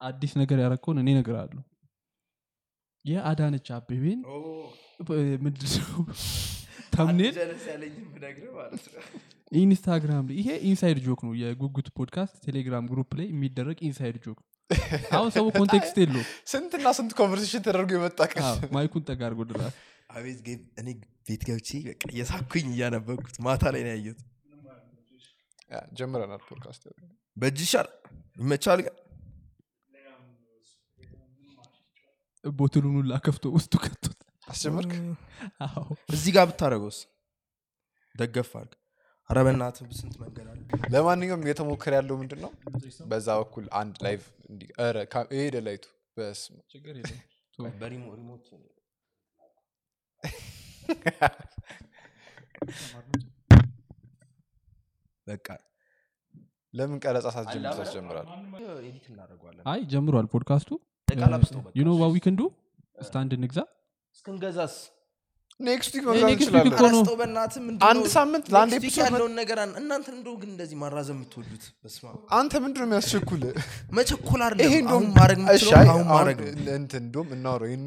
አዲስ ነገር ያረከውን እኔ ነገር አለሁ የአዳነች አቤቤን ምንድነው? thumbnail ኢንስታግራም ላይ ይሄ inside joke ነው። የጉጉት ፖድካስት ቴሌግራም group ላይ የሚደረግ inside joke። አሁን ሰው context የለው ስንትና ስንት conversation ተደርጎ የመጣ ቀን mic ኡን ጠጋ አድርጎ ድራስ አቤት እኔ ቤት ገብቼ በቃ እየሳኩኝ እያነበብኩት ማታ ላይ ነው ያየሁት። Yeah፣ ጀምረናል ፖድካስት። በእጅ ይሻል ይመቻል? ግን bottle ኡን ሁላ ከፍቶ ውስጡ ከቶት አስጀመርክ? አዎ። እዚህ ጋር ብታደረገውስ ደገፍ አድርግ። ኧረ በእናትህ ስንት መንገድ አለ? ለማንኛውም እየተሞከረ ያለው ምንድን ነው በዛ በኩል አንድ live ሄደ light ኡ በቃ ለምን ቀረጻ ሳትጀምር? እናደርገዋለን አይ ጀምሯል ፖድካስቱ እቃ you know we can do stand እንግዛ። እስክንገዛስ? Next week መግዛት እንችላለን. አንድ ሳምንት ለአንድ episode ያለውን ነገር እናንተ እንደው ግን እንደዚህ ማራዘም የምትወዱት? አንተ ምንድን ነው የሚያስቸኩል መቸኮል ይሄ አይደለም እንደውም ማድረግ አሁን ማድረግ እንትን እንደውም እናውረው ይህን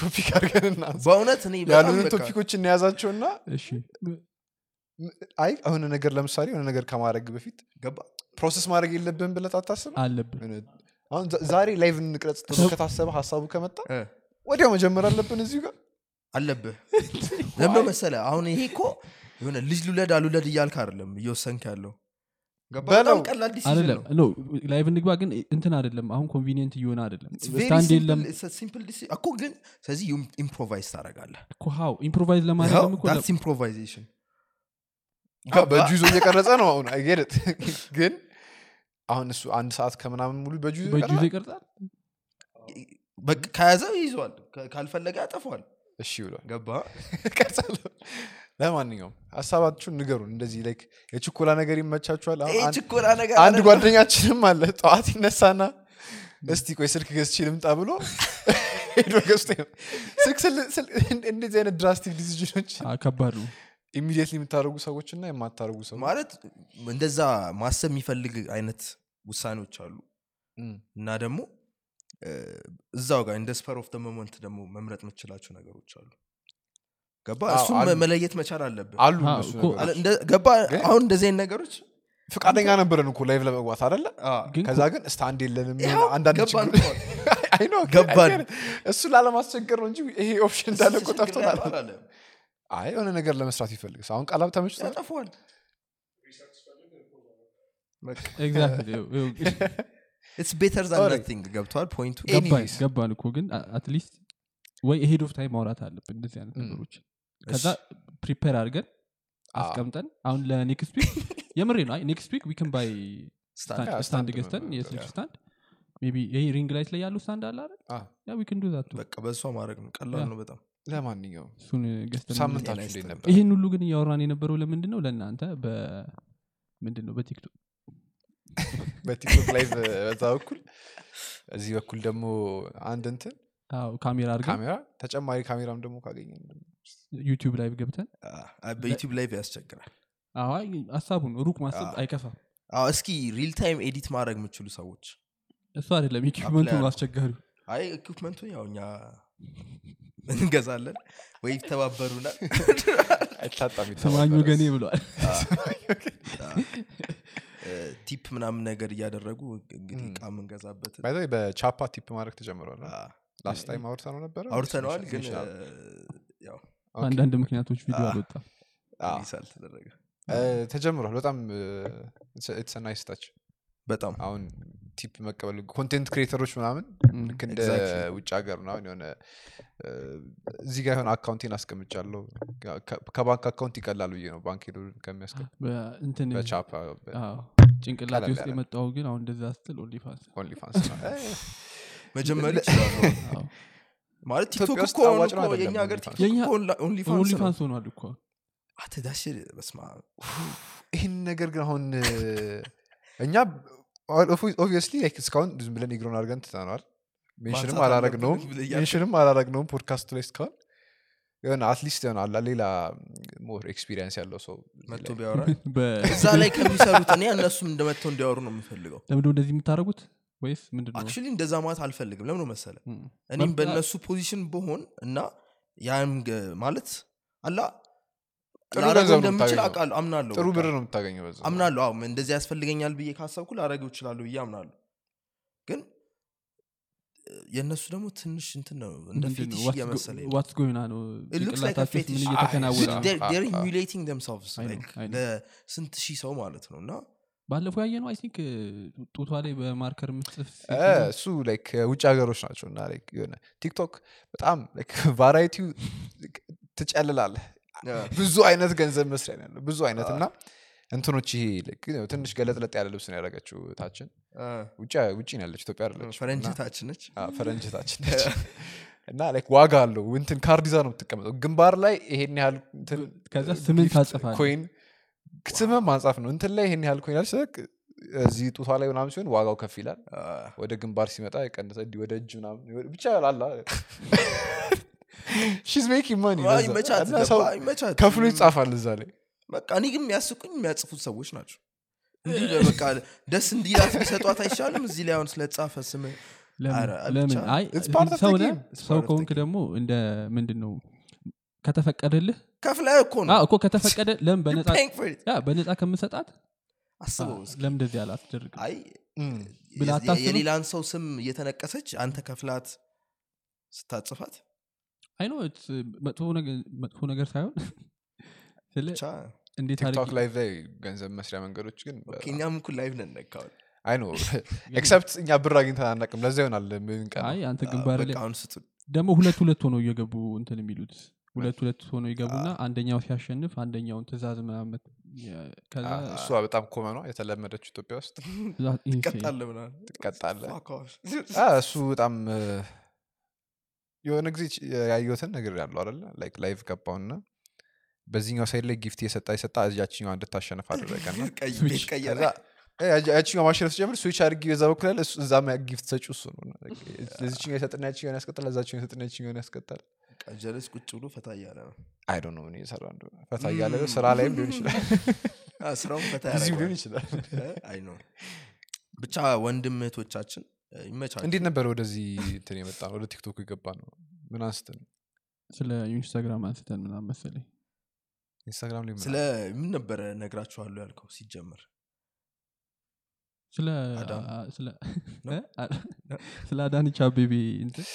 topic አድርገን በእውነት እኔ በቃ Topic ኦች እንያዛቸውና እሺ። አይ የሆነ ነገር ለምሳሌ የሆነ ነገር ከማድረግ በፊት ገባ? Process ማድረግ የለብን ብለህ አታስብ? አለብን አሁን ዛሬ live እንቅረጽ ከታሰበ ሀሳቡ ከመጣ ወዲያው መጀመር አለብን እዚሁ ጋር? አለብህ። ለምደ መሰለ አሁን ይሄ እኮ የሆነ ልጅ ልውለድ አልውለድ እያልክ አይደለም እየወሰንክ ያለው። Live እንግባ ግን እንትን አይደለም። አሁን convenient እየሆነ አይደለም። It's very stand simple, የለም እኮ ግን ስለዚህ improvise ታደርጋለህ። እኮ how improvise ለማድረግ Improvisation በእጁ ይዞ እየቀረጸ ነው አሁን። I get it ግን አሁን እሱ አንድ ሰዓት ከምናምን ሙሉ? ይቀርጻል? በቃ ከያዘው ይይዘዋል። ካልፈለገ ያጠፏል እሺ ብሏል። ገባ? ቀርጻለሁ። ለማንኛውም ሀሳባችሁን ንገሩን። እንደዚህ like የችኮላ ነገር ይመቻችኋል? አንድ- ጓደኛችንም አለ ጠዋት ይነሳና እስቲ ቆይ ስልክ ገዝቼ ልምጣ ብሎ ሄዶ ገዝቶ እንደዚህ አይነት drastic decision ኦች ከባድ ነው። immediately የምታደርጉ ሰዎች እና የማታደርጉ ሰዎች ማለት እንደዛ ማሰብ የሚፈልግ አይነት ውሳኔዎች አሉ። እና ደግሞ እዛው ጋር እንደ spur of moment ደግሞ መምረጥ የምችላቸው ነገሮች አሉ። ገባ? እሱም መለየት መቻል አለብን። አሉ ገባ? አሁን እንደዚህ ነገሮች ፈቃደኛ ነበረን እኮ live ለመግባት አደለ ከዛ ግን stand የለንም አንዳንድ ገባን እሱ ላለማስቸገር ነው እንጂ ይሄ option እንዳለ እኮ ጠፍቶናል አይ የሆነ ነገር ለመስራት ይፈልግ አሁን collab ተመችቶ better ዛን Sorry. nothing ገብቷል? point ኡ ገባን እኮ ግን at least way ahead of time ማውራት አለብን እንደዚህ አይነት ነገሮች። ከዛ prepare አድርገን አስቀምጠን አሁን ለ next week የምሬ ነው። next week we can buy stand ገዝተን የስልክ stand ቢ ይሄ ring light ላይ ያለው stand አለ አይደል? we can do that too በቃ በእሷ ማድረግ ነው። ቀላል ነው በጣም። ለማንኛውም እሱን ገዝተን ይህን ሁሉ ግን እያወራን የነበረው ለምንድን ነው ለእናንተ በምንድን ነው በቲክቶክ በቲክቶክ live በዛ በኩል እዚህ በኩል ደግሞ አንድ እንትን ካሜራ አድርገን። ካሜራ ተጨማሪ ካሜራም ደግሞ ካገኘን ዩቲዩብ live ገብተን አ፣ በዩቲዩብ ላይ ያስቸግራል። አዎ አይ ሀሳቡን ሩቅ ማሰብ አይከፋም። አዎ እስኪ real time edit ማድረግ የምችሉ ሰዎች። እሱ አይደለም equipment ኡ አስቸጋሪው። አይ equipment ኡ ያው እኛ እንገዛለን ወይ ይተባበሩናል አይታጣም ወገኔ ብሏል ቲፕ ምናምን ነገር እያደረጉ እንግዲህ እቃ የምንገዛበት በቻፓ ቲፕ ማድረግ ተጀምሯል ላስት ታይም አውርተ ነው ነበረ አውርተነዋል ግን አንዳንድ ምክንያቶች ቪዲዮ አልወጣም። አልተደረገ ተጀምሯል። በጣም የተሰናይ ስታች በጣም አሁን ቲፕ መቀበል ኮንቴንት ክሬተሮች ምናምን ልክ እንደ. ውጭ ሀገር ምናምን የሆነ እዚህ ጋር የሆነ አካውንቴን አስቀምጫለሁ። ከባንክ account ይቀላል ብዬ ነው ባንክ ሄዶ ከሚያስቀም ቀለል ውስጥ የመጣው ግን አሁን እንደዛ ስትል OnlyFans ይችላሉ ማለት ቲክቶክ እኮ የኛ ሀገር OnlyFans ሆኗል እኮ አትዳሽ በስማ ይህን ነገር ግን አሁን እኛ obviously እስካሁን ዝም ብለን ignore አድርገን ትተነዋል። mention ም አላረግነውም mention ም አላረግነውም ፖድካስቱ ላይ እስካሁን የሆነ at least አላ ሌላ more experience ያለው ሰው እዚህ መጥቶ ላይ- ቢያወራ? በ- እዛ ላይ ከሚሰሩት እኔ እነሱም እንደመጥተው እንዲያወሩ ነው የምፈልገው። ለምንድነው እንደዚህ የምታደርጉት? ወይስ ምንድን ነው actually እንደዛ ማለት አልፈልግም። ለምን መሰለ እም። እኔም በእነሱ position በሆን እና ያም ማለት አላ ጥሩ እንደምችል አምናለሁ ብር ነው የምታገኘው በዛ አምናለሁ። አዎ እንደዚህ ያስፈልገኛል ብዬ ካሰብኩ ላረገው ይችላለሁ ብዬ አምናለሁ። ግን የእነሱ ደግሞ ትንሽ እንትን ነው እንደ ነው? fetish ነው? They're- they're Ah, ah. like I know. ለስንት ሺህ ሰው ማለት ነው እና ባለፈው ያየ ነው I think ጡቷ ላይ በ marker የምትጽፍ ነው። እሱ like ውጭ ሀገሮች ናቸው እና like የሆነ ቲክቶክ በጣም variety ው ትጨልላለህ ብዙ አይነት ገንዘብ መስሪያ ነው ያለው ብዙ አይነት እና እንትኖች ይሄ ትንሽ ገለጥለጥ ያለ ልብስ ነው ያደረገችው ታችን ውጭ ነው ያለች ኢትዮጵያ ፈረንጅታችን ነች። ፈረንጅታችን ነች። እና like ዋጋ አለው። እንትን ካርድ ይዛ ነው የምትቀመጠው። ግንባር ላይ ይሄን ያህል coin ስምህ ማንጻፍ ነው። እንትን ላይ ይሄን ያህል coin አለች ስልክ እዚህ ጡቷ ላይ ምናምን ሲሆን ዋጋው ከፍ ይላል። ወደ ግንባር ሲመጣ የቀነሰ ወደ እጅ ምናምን ብቻ ላላ she's making ይመቻት ከፍሎ ይጻፋል እዛ ላይ በቃ እኔ ግን የሚያስቁኝ የሚያጽፉት ሰዎች ናቸው። እንዲህ በቃ ደስ እንዲላት ቢሰጧት አይሻልም? እዚህ ላይ አሁን ስለጻፈ ስም ሰው ከሆንክ. ደግሞ እንደ ምንድን ነው ከተፈቀደልህ? ከፍላ እኮ አዎ ነው እኮ ከተፈቀደ ለምን በነፃ ከምሰጣት? አስበው ለምን እንደዚህ አላስደርግ? የሌላን ሰው ስም እየተነቀሰች አንተ ከፍላት ስታጽፋት? አይ መጥፎ ነገር መጥፎ ነገር ሳይሆን ብቻ ቲክቶክ አድርጌ- live ላይ ገንዘብ መስሪያ መንገዶች ግን okay፣ እኛም እኩል live ነን አይ ነው except እኛ ብር አግኝተን አናውቅም። ለዛ ይሆናል ምን ቀን አይ አንተ ግንባር ደግሞ ሁለት ሁለት ሆነው እየገቡ እንትን የሚሉት ሁለት ሁለት ሆነው ይገቡና አንደኛው ሲያሸንፍ አንደኛውን ትእዛዝ አ- እሷ በጣም common ዋ የተለመደችው ኢትዮጵያ ውስጥ ትእዛዝ insane። ቀጣለ ምናምን። ትቀጣለ Fuck off. አ፣ እሱ በጣም የሆነ ጊዜ ያየሁትን ነገር ያለው አለ like live ገባውና በዚህኛው side ላይ gift የሰጣ የሰጣ ያችኛዋ እንድታሸንፍ አደረገና ቀይ Switch. ቤት ቀየረ ከዛ እ፣ ያች- ያችኛዋ ማሸነፍ ሲጀምር ስዊች አድርጊ በዛ በኩል ያለ ያ gift ሰጪው እሱ ነው። ለዚችኛው የሰጥና ያችኛውን ያስቀጣል ለዛችኛው የሰጥና ያችኛውን ያስቀጣል። ጀለስ ቁጭ ብሎ ፈታ እያለ ነው። I don't know ምን እየሰራ እንደሆነ። ፈታ እያለ ነው። ስራ ላይም ሊሆን ይችላል። አ፣ ስራውን ፈታ ሊሆን ይችላል። አይ ነው ብቻ ወንድም እህቶቻችን እ፣ ይመቻቸው እንዴት ነበር ወደዚህ እንትን የመጣ ነው ወደ ቲክቶክ የገባ ነው ምን አንስተን? ስለ ኢንስታግራም አንስተን ምናምን መሰለኝ ኢንስታግራም ላይ ስለ ምን ነበረ ነግራችኋለሁ ያልከው ሲጀመር? ስለ አዳም? አ- ስለ ነው? እ? አ- ስለ አዳነች አቤቤ እንትን?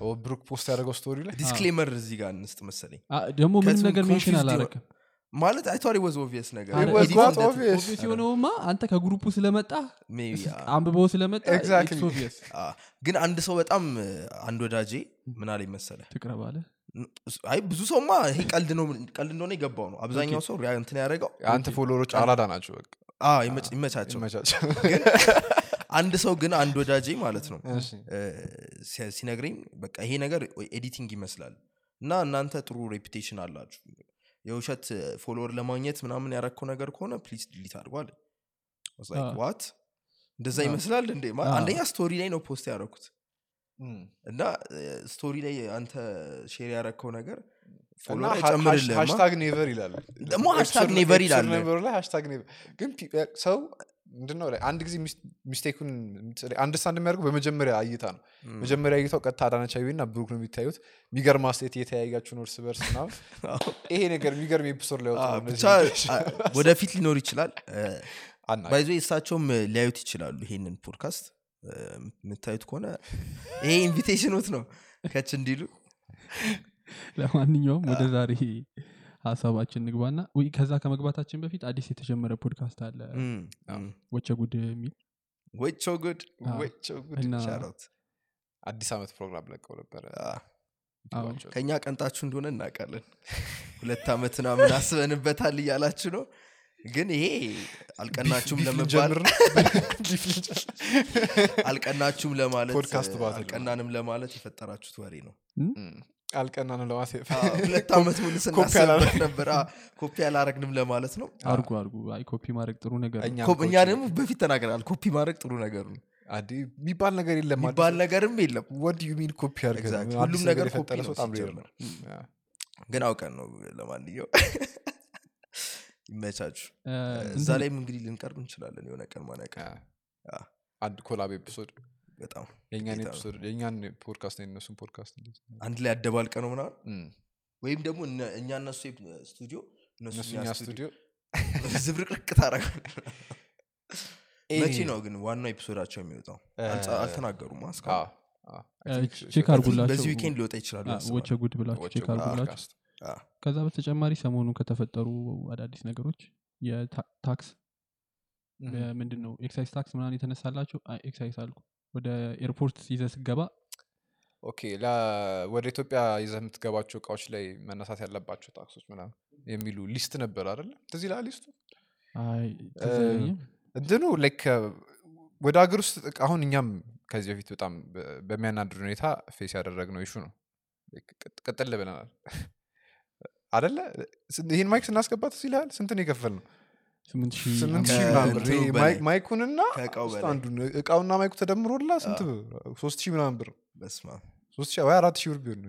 ኦ፣ ብሩክ post ያደረገው story ላይ? disclaimer እዚህ ጋር እንስጥ መሰለኝ። ደግሞ ምንም ነገር mention አላረክም? ማለት I thought was obvious ነገር የሆነውማ አንተ ከ group ኡ ስለመጣ አንብበው ስለመጣ ግን አንድ ሰው በጣም አንድ ወዳጄ አለኝ መሰለ ትቅረብ አለ አይ ብዙ ሰውማ ይሄ ቀልድ ነው ቀልድ እንደሆነ የገባው ነው። አብዛኛው ሰው እንትን ያደረገው የአንተ follower ኦች አራዳ ናቸው ይመቻቸው። አንድ ሰው ግን አንድ ወዳጄ ማለት ነው ሲነግረኝ በቃ ይሄ ነገር editing ይመስላል እና እናንተ ጥሩ reputation አላችሁ። የውሸት follower ለማግኘት ምናምን ያረከው ነገር ከሆነ please delete አድርገው what እንደዛ ይመስላል እንዴ? አንደኛ story ላይ ነው post ያደረኩት እና story ላይ አንተ share ያረከው ነገር እና follower ሀ- አይጨምርልህማ hashtag never ይላል። ደግሞ ይላል። ላይ hashtag never ግን ፒ- ሰው ምንድነው ላይ አንድ ጊዜ mis- mistake ኡን understand የሚያደርገው በመጀመሪያ እይታ ነው። መጀመሪያ እይታው ቀጥታ አዳነች አቤቤ እና ብሩክ ነው የሚታዩት። የሚገርም አስተያየት እየተያያችሁ ነው እርስ በርስ ምናምን። ይሄ ነገር የሚገርም episode ላይ አ፣ ወጣ ብቻ አ፣ ወደፊት ሊኖር ይችላል። ባይዞ እሳቸውም ሊያዩት ይችላሉ ይሄንን ፖድካስት የምታዩት ከሆነ ይሄ invitation ኦት ነው። ከች እንዲሉ። ለማንኛውም ወደ ዛሬ ሀሳባችን ንግባና ከዛ ከመግባታችን በፊት አዲስ የተጀመረ ፖድካስት አለ። ወቸ ጉድ የሚል ወቸ ጉድ ጉድ። አዲስ ዓመት ፕሮግራም ለቀው ነበረ። ከእኛ ቀንጣችሁ እንደሆነ እናውቃለን። ሁለት ዓመት ምናምን አስበንበታል እያላችሁ ነው ግን ይሄ አልቀናችሁም ለመባል አልቀናችሁም ለማለት አልቀናንም የፈጠራችሁት ወሬ ነው። አልቀናንም ለማለት ዓመት ሙሉ ኮፒ ስናስብበት ነበር። ኮፒ አላረግንም ለማለት ነው? አርጉ አርጉ። አይ ኮፒ ማድረግ ጥሩ ነገር እኛ ደግሞ በፊት ተናግረናል። ኮፒ ማድረግ ጥሩ ነገር ነው። የሚባል ነገር የለም የሚባል ነገርም የለም። what do you mean copy ሁሉም ነገር ኮፒ ነው ግን አውቀን ነው ለማንኛው ይመቻችሁ። እ፣ እዛ ላይም እንግዲህ ልንቀርብ እንችላለን የሆነ ቀን ማነቀ አንድ collab episode? በጣም የእኛን ፖድካስት የነሱን ፖድካስት አንድ ላይ አደባልቀን ነው ምናምን ወይም ደግሞ እኛ እነሱ ስቱዲዮ እነሱ እነሱ እኛ እኛ ስቱዲዮ ዝብርቅርቅ ታደረጋል መቼ ነው ግን ዋናው episode ኣቸው የሚወጣው? አልተናገሩም think check አድርጉላቸው። በዚህ weekend ሊወጣ ይችላል ወቸ ጉድ ወቸ check podcast። ከዛ በተጨማሪ ሰሞኑን ከተፈጠሩ አዳዲስ ነገሮች የ tax ምንድን ነው excise tax ምናምን የተነሳላቸው ኤክሳይዝ አልኩ። ወደ airport ይዘህ ስትገባ okay ወደ ኢትዮጵያ ይዘህ የምትገባቸው እቃዎች ላይ መነሳት ያለባቸው tax ኦች ምናምን የሚሉ list ነበር አይደለ? ትዝ ይልሃል list ኡ? እንትኑ like ወደ ሀገር ውስጥ አሁን እኛም ከዚህ በፊት በጣም በሚያናድድ ሁኔታ face ያደረግነው issue ነው። ቅጥል ብለናል አደለ ይህን mic ስናስገባት ትዝ ይልሃል ስንት ነው የከፈል ነው mic ኡንና አንዱን እቃውና mic ኡ ተደምሮላ ስንት ሶስት ሺህ ምናምን ብር። አራት ሺህ ብር ቢሆን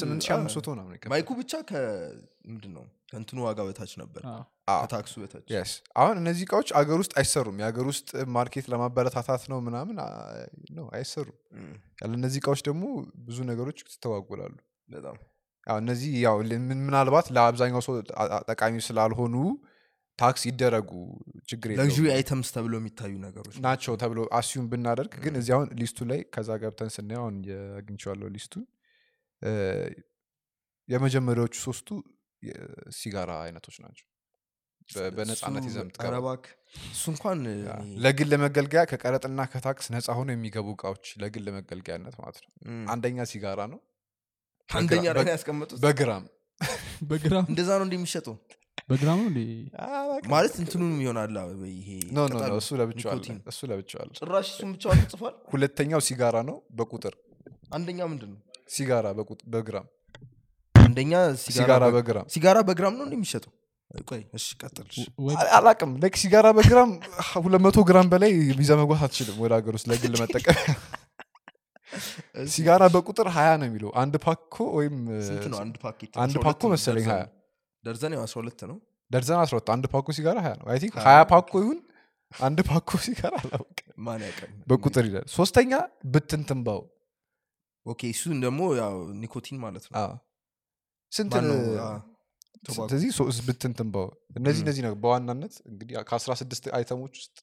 ስምንት ሺህ አምስት መቶ mic ኡ ብቻ ከምንድን ነው? ከእንትኑ ዋጋ በታች ነበር። ከ tax ኡ በታች። አሁን እነዚህ እቃዎች አገር ውስጥ አይሰሩም። የሀገር ውስጥ market ለማበረታታት ነው ምናምን ነው አይሰሩም። ያለ እነዚህ እቃዎች ደግሞ ብዙ ነገሮች ይስተጓጎላሉ በጣም እነዚህ ያው ምናልባት ለአብዛኛው ሰው ጠቃሚ ስላልሆኑ ታክስ ይደረጉ ችግር ለግሪ አይተምስ ተብለው የሚታዩ ነገሮች ናቸው። ተብሎ አስዩም ብናደርግ ግን እዚህ አሁን ሊስቱ ላይ ከዛ ገብተን ስናየው አሁን አግኝቼዋለሁ ሊስቱን የመጀመሪያዎቹ ሶስቱ የሲጋራ አይነቶች ናቸው። በ- በነፃነት እሱ- እንኳን ለግል መገልገያ ከቀረጥና ከታክስ ነፃ ሆነው የሚገቡ እቃዎች ለግል መገልገያነት ማለት ነው። አንደኛ ሲጋራ ነው አንደኛ ነው ያስቀመጡት? በግራም በግራም? እንደዛ ነው እንደሚሸጠው በግራም ነው ማለት እንትኑም ይሆናል ይሄ እሱ አለ ጭራሽ እሱም ብቻውን ተጽፏል? ሁለተኛው ሲጋራ ነው በቁጥር። አንደኛ ምንድን ነው ሲጋራ በግራም። አንደኛ ሲጋራ በግራም። ሲጋራ በግራም ነው እንደሚሸጠው ቆይ እሺ ቀጥል። እሺ። ወይ አ- አላቅም። ሲጋራ በግራም ሁለት መቶ ግራም በላይ ይዘህ መግባት አትችልም ወደ ሀገር ውስጥ ለግል መጠቀም ሲጋራ በቁጥር ሀያ ነው የሚለው። አንድ ፓኮ ወይም አንድ ፓኬት አንድ 12 ፓኮ መሰለኝ ሀያ ደርዘን ያው 12 ነው። ደርዘን አስራ ሁለት አንድ ፓኮ ሲጋራ ሀያ ነው። I think ሀያ ፓኮ ይሁን አንድ ፓኮ ሲጋራ አላውቅም። በቁጥር ይላል። ሶስተኛ ብትን ትንባሆ። okay እሱን ደግሞ ያው ኒኮቲን ማለት ነው። ስንት ስለዚህ ብትን ትንባሆ። እነዚህ እነዚህ ነው በዋናነት እንግዲህ ከአስራ ስድስት item ኦች ውስጥ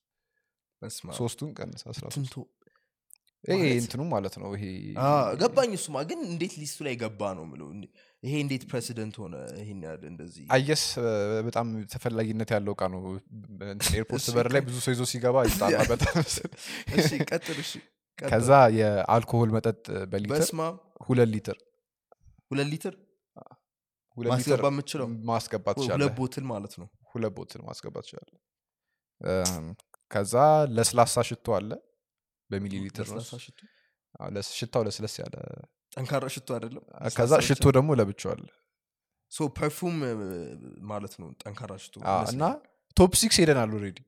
ሶስቱን ቀንስ አስራ ሶስት ትንቶ ይሄ ማለት- እንትኑ ማለት ነው ይሄ ገባኝ እሱማ ግን እንዴት ሊስቱ ላይ ገባ ነው ምለው ይሄ እንዴት ፕሬሲደንት ሆነ ይሄን ያህል እንደዚህ? አየስ በጣም ተፈላጊነት ያለው እቃ ነው። ኤርፖርት በር ላይ ብዙ ሰው ይዞ ሲገባ ይጣላ በጣም ከዛ የአልኮሆል መጠጥ በሊትር ሁለት ሊትር ሁለት ሊትር? ማስገባ የምችለው ማስገባት ሁለት bottle ማለት ነው። ሁለት bottle ማስገባት እም፣ ከዛ ለስላሳ ሽቶ አለ በሚሊ ሊትር ሽቶው ለስለስ ያለ ጠንካራ ሽቶ አይደለም? ከዛ ሽቶ ደግሞ so perfume ማለት ነው ጠንካራ ሽቶ እና top six ሄደናል already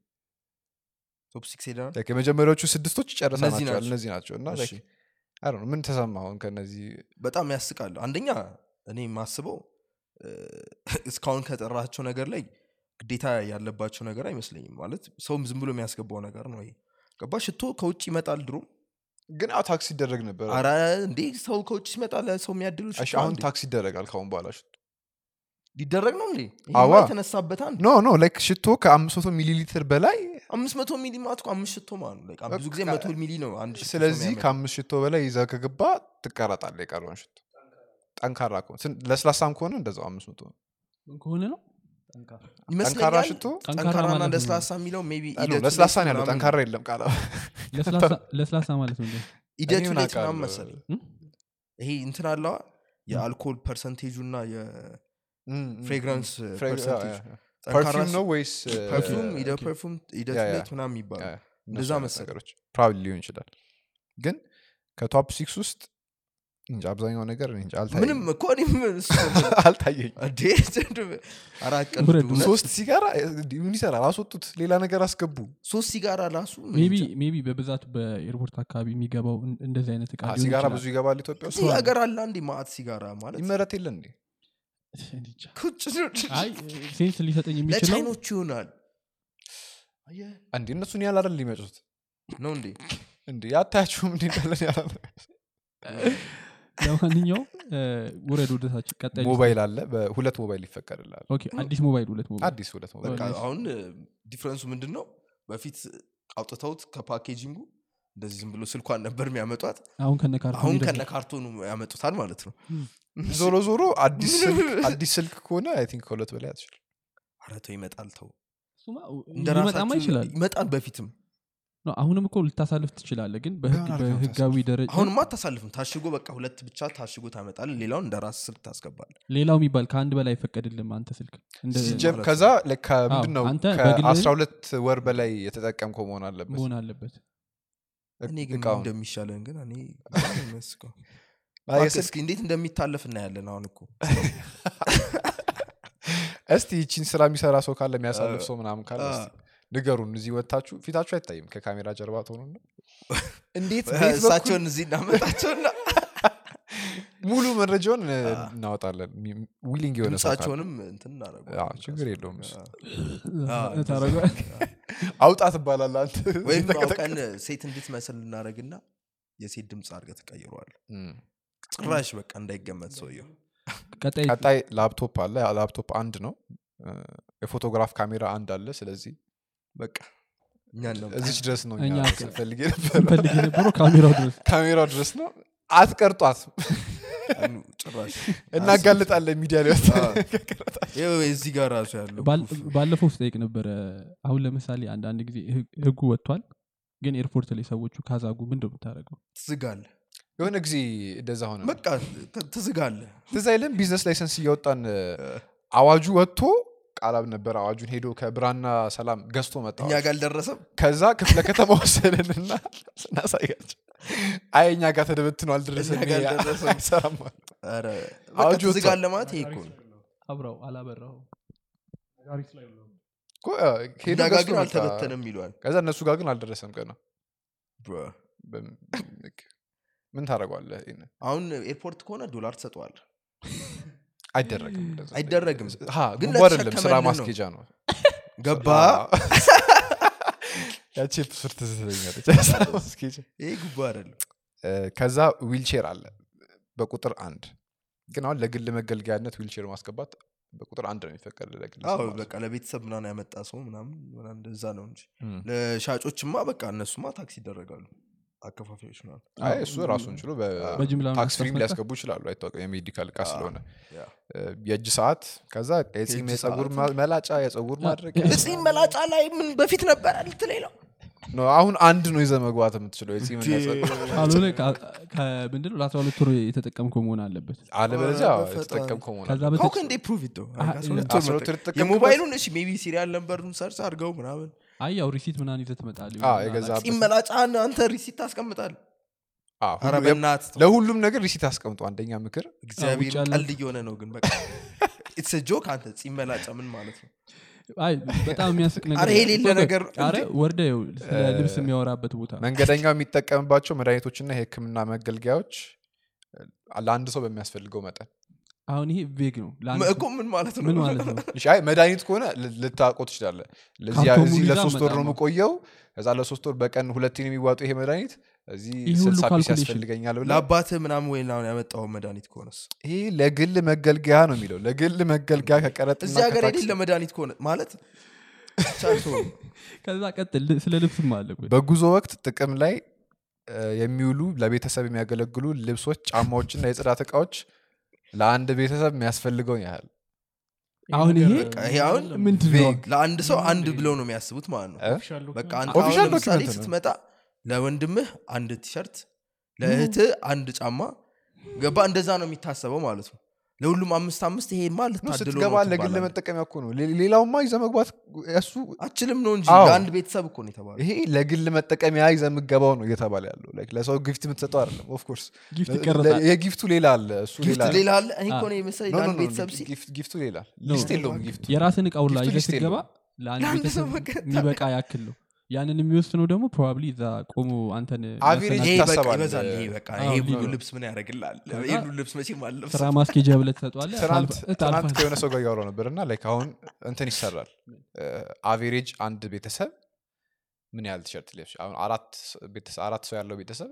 top six ሄደናል? Like የመጀመሪያዎቹ ስድስቶች ጨርሰናቸዋል ናቸው። እነዚህ ናቸው እና ምን ተሰማ አሁን ከነዚህ በጣም ያስቃል አንደኛ እኔ የማስበው እ፣ እስካሁን ከጠራቸው ነገር ላይ ግዴታ ያለባቸው ነገር አይመስለኝም። ማለት ሰውም ዝም ብሎ የሚያስገባው ነገር ነው ገባ ሽቶ ከውጭ ይመጣል ድሮ። ግን አዎ tax ይደረግ ነበር። አረ እንዴ! ሰው ከውጭ ሲመጣ ለሰው የሚያድሉ እሺ አሁን tax ይደረጋል ካሁን በኋላ። ሽቶ ሊደረግ ነው እንዴ? አንድ no no like ሽቶ ከአምስት መቶ ሚሊ ሊትር በላይ አምስት መቶ ሚሊ ማለት እኮ አምስት ሽቶ ማለት ነው። ብዙ ጊዜ መቶ ሚሊ ነው አንድ ስለዚህ ከአምስት ሽቶ በላይ ይዘህ ከገባ ትቀረጣለ የቀረውን ሽቶ። ጠንካራ ከሆነ ለስላሳም ከሆነ እንደዛው አምስት መቶ ነው። ከሆነ ነው ይመስለኛል ሽቶ ጠንካራ ጠንካራና ለስላሳ የሚለው ሂደቱ ለስላሳ ላይ ነው ያለው ጠንካራ የለም ቃላ ለስላሳ- ለስላሳ ማለት ነው? ሂደቱ ላይ? ምናምን መሰል? ይሄ እንትን አለዋ የአልኮል percentage ኡ እና የ fragrance percentage perfume ነው ወይስ parfum okay፣ eau de okay። parfum eau de yeah፣ yeah። toilette ምናምን የሚባሉ yeah፣ እንደዛ probably ሊሆን ይችላል ግን ከ top six ውስጥ እንጂ አብዛኛው ነገር ምንም አልታየኝም. እኮ እንዴ እውነት? ሶስት ሲጋራ ምን ይሰራል? አስወጡት ሌላ ነገር አስገቡ። ሶስት ሲጋራ ራሱ maybe በብዛት በኤርፖርት አካባቢ የሚገባው እን- እንደዚህ አይነት እቃ ሲጋራ ብዙ ይገባል ኢትዮጵያ ውስጥ? ሀገር አለ አንዴ መአት ሲጋራ ማለት? ይመረት የለ እንዴ? sense ሊሰጠኝ የሚችለው? ለቻይኖቹ ይሆናል። እንዴ እነሱን ያህል አይደል ሊመጡት ነው እንዴ? እንዲ ያታያችሁም እንዲ እንዳለን ያለ ለማንኛውም ውረድ ወደታች ቀጣይ ሞባይል አለ። በሁለት ሞባይል ይፈቀድላል okay አዲስ ሞባይል ሁለት ሞባይል። አዲስ ሁለት ሞባይል. አሁን difference ኡ ምንድን ነው በፊት አውጥተውት ከ packaging ኡ እንደዚህ ዝም ብሎ ስልኳን ነበር የሚያመጧት። አሁን ከነ ካርቶኑ ያመጡታል ማለት ነው። ዞሮ ዞሮ አዲስ ስልክ አዲስ ስልክ ከሆነ I think ከሁለት በላይ አትችል ኧረ ተው ይመጣል ተው። ይመጣል በፊትም አሁንም እኮ ልታሳልፍ ትችላለህ ግን በህጋዊ ደረጃ አሁንማ አታሳልፍም። ታሽጎ በቃ ሁለት ብቻ ታሽጎ ታመጣል ሌላውን እንደ ራስ ስልክ ታስገባል ሌላው የሚባል ከአንድ በላይ አይፈቀድልም አንተ ስልክ። ከዛ ከአስራ ሁለት ወር በላይ የተጠቀምከው መሆን አለበት። መሆን አለበት። እኔ ግን እንደሚሻለን ግን እኔ እስኪ እንዴት እንደሚታለፍ እናያለን አሁን እኮ። እስቲ ይቺን ስራ የሚሰራ ሰው ካለ የሚያሳልፍ ሰው ምናምን ካለ ንገሩን እዚህ ወጥታችሁ ፊታችሁ አይታይም ከካሜራ ጀርባ ትሆኑ እንዴት እሳቸውን እዚህ እናመጣቸውና ሙሉ መረጃውን እናወጣለን። willing የሆነ ችግር የለውም። አውጣ ትባላል አንተ ወይም ተቀጠቀ- አውቀን ሴት እንድትመስል እናደረግና የሴት ድምፅ አድርገ ተቀይረዋል እም። ጭራሽ በቃ እንዳይገመት ሰውየው። ቀጣይ ላፕቶፕ አለ። ላፕቶፕ አንድ ነው። የፎቶግራፍ ካሜራ አንድ አለ። ስለዚህ በቃ እኛን ነው እዚች ድረስ ነው ስንፈልግ የነበረው። ካሜራው ድረስ። ካሜራው ድረስ ነው። አትቀርጧት። ጭራሽ እናጋልጣለን ሚዲያ ላይ ወጥተን አዎ። ይኸው እዚህ ጋር ራሱ ያለው ባለፈው ስጠይቅ ነበረ። አሁን ለምሳሌ አንዳንድ ጊዜ ህጉ ወጥቷል ግን ኤርፖርት ላይ ሰዎቹ ካዘጉ ምንድን ነው የምታደርገው? ትዝጋለህ። የሆነ ጊዜ እንደዛ ሆነ። በቃ ት- ትዝጋለህ። ትዝ business license እያወጣን አዋጁ ወጥቶ ቃላብ ነበር አዋጁን ሄዶ ከብርሃንና ሰላም ገዝቶ መጣ እኛ ጋር አልደረሰም? ከዛ ክፍለ ከተማ ወሰደንና ስናሳያቸው አይ እኛ ጋር ተበትኖ አልደረሰም እኛ ጋር ይሄ ማለት እኮ ነው። አብረው አላበራው። እኛ ጋር ግን አልተበተንም ይለዋል ከዛ እነሱ ጋር ግን አልደረሰም በም- ምን ታደረጓለህ ይሄንን? አሁን ኤርፖርት ከሆነ ዶላር ትሰጠዋል አይደረግም አይደረግም። ግን አይደለም ስራ ማስኬጃ ነው። ገባ? ያቺ ፕሱር ትዝ ትለኛለች። ጉቦ አይደለም። ከዛ ዊልቼር አለ በቁጥር አንድ። ግን አሁን ለግል መገልገያነት ዊልቼር ማስገባት በቁጥር አንድ ነው የሚፈቀድ በቃ ለቤተሰብ ምናምን ያመጣ ሰው ምናምን እንደዛ ነው እንጂ። ለሻጮችማ በቃ እነሱማ tax ይደረጋሉ አከፋፋዮች አይ እሱ ራሱን ችሎ በጅምላ ነው በ tax free ም? ሊያስገቡ ይችላሉ አይታወቅም። የ medical እቃ ስለሆነ የእጅ ሰዓት ከዛ የጺም የጸጉር መላጫ የጸጉር ማድረግ እዚህ መላጫ ላይ ምን በፊት ነበር ነው ነው አሁን አንድ ነው ይዘ መግባት የምትችለው ምንድን ነው ለአስራ ሁለት ወር የተጠቀምከው መሆን አለበት። አለበለዚያ የተጠቀምከው መሆን የተጠቀምክበት- የሞባይሉን እሺ maybe serial number ኡን search አድርገው ምናምን አይ ያው receipt ምናን ይዘህ ትመጣለህ አንተ receipt ታስቀምጣል ለሁሉም ነገር receipt አስቀምጡ አንደኛ ምክር እግዚአብሔር ቀልድ እየሆነ ነው ግን በቃ it's joke አንተ ጺም መላጫ ምን ማለት ነው? አይ በጣም የሚያስቅ ነገር! ወርደ ስለ ልብስ የሚያወራበት ቦታ መንገደኛው የሚጠቀምባቸው መድኃኒቶችና የህክምና መገልገያዎች ለአንድ ሰው በሚያስፈልገው መጠን አሁን ይሄ vague ነው። እኮ ምን ማለት ነው? ምን ማለት ነው? እሺ፣ አይ መድኃኒት ከሆነ ል- ልታውቀው ትችላለህ። ለዚህ- ካርቶኑን እዚህ ለሶስት ወር ነው የምቆየው። ከዛ ለሶስት ወር በቀን ሁለቴን የሚዋጡ ይሄ መድኃኒት እዚህ ይህ ስልሳ piece ያስፈልገኛል ብለህ ለአባትህ ምናምን ወይ አሁን ያመጣው መድኃኒት ከሆነስ? ይሄ ለግል መገልገያ ነው የሚለው። ለግል መገልገያ ከቀረጥና እዚህ ሀገር የሌለ መድኃኒት ከሆነ ማለት ከዛ ቀጥል። ስለ ልብስም አለ በጉዞ ወቅት ጥቅም ላይ የሚውሉ ለቤተሰብ የሚያገለግሉ ልብሶች ጫማዎችና የጽዳት እቃዎች ለአንድ ቤተሰብ የሚያስፈልገውን ያህል። አሁን ይሄ አሁን ለአንድ ሰው አንድ ብለው ነው የሚያስቡት ማለት ነው። እ? በቃ ለምሳሌ ስትመጣ ለወንድምህ አንድ ቲሸርት ለእህትህ አንድ ጫማ ገባ እንደዛ ነው የሚታሰበው ማለት ነው ለሁሉም አምስት አምስት ይሄማ ነው ልታድሎ ስትገባ ነው ለግል ትባላለህ። መጠቀሚያ እኮ ነው። ሌላውማ ይዘህ መግባት እሱ አችልም ነው እንጂ ለአንድ ቤተሰብ እኮ ነው የተባለ ይሄ ለግል መጠቀሚያ ይዘህ የምገባው ነው እየተባለ ያለው። Like ለሰው gift የምትሰጠው አይደለም። of course የ gift ኡ ሌላ አለ ሌላ አለ። እኔ እኮ ነው የመሰለኝ No, no, ለአንድ no, ቤተሰብ ሲል gift ኡ ሌላ. list የለውም gift ኡ። የራስን ይዘህ list ስትገባ ለአንድ ቤተሰብ የሚበቃ ያክል ነው ያንን የሚወስነው ደግሞ probably እዛ ቆሞ አንተን ይሄ ልብስ ምን ልብስ መቼም ስራ ማስኬጃ ብለህ ትሰጠዋለህ? ትናንት ታልፈ- ትናንት ታልፈ- ከሆነ ሰው ጋር እያወራሁ ነበር እና like አሁን እንትን ይሰራል። average አንድ ቤተሰብ ምን ያህል ቲሸርት ሊለብስ ይችላል? አሁን አራት ሰው ያለው ቤተሰብ